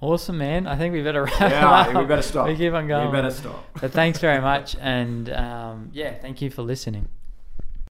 Awesome, man. I think we better wrap Yeah, up. we better stop. We keep on going. We better stop. But thanks very much, and um, yeah, thank you for listening.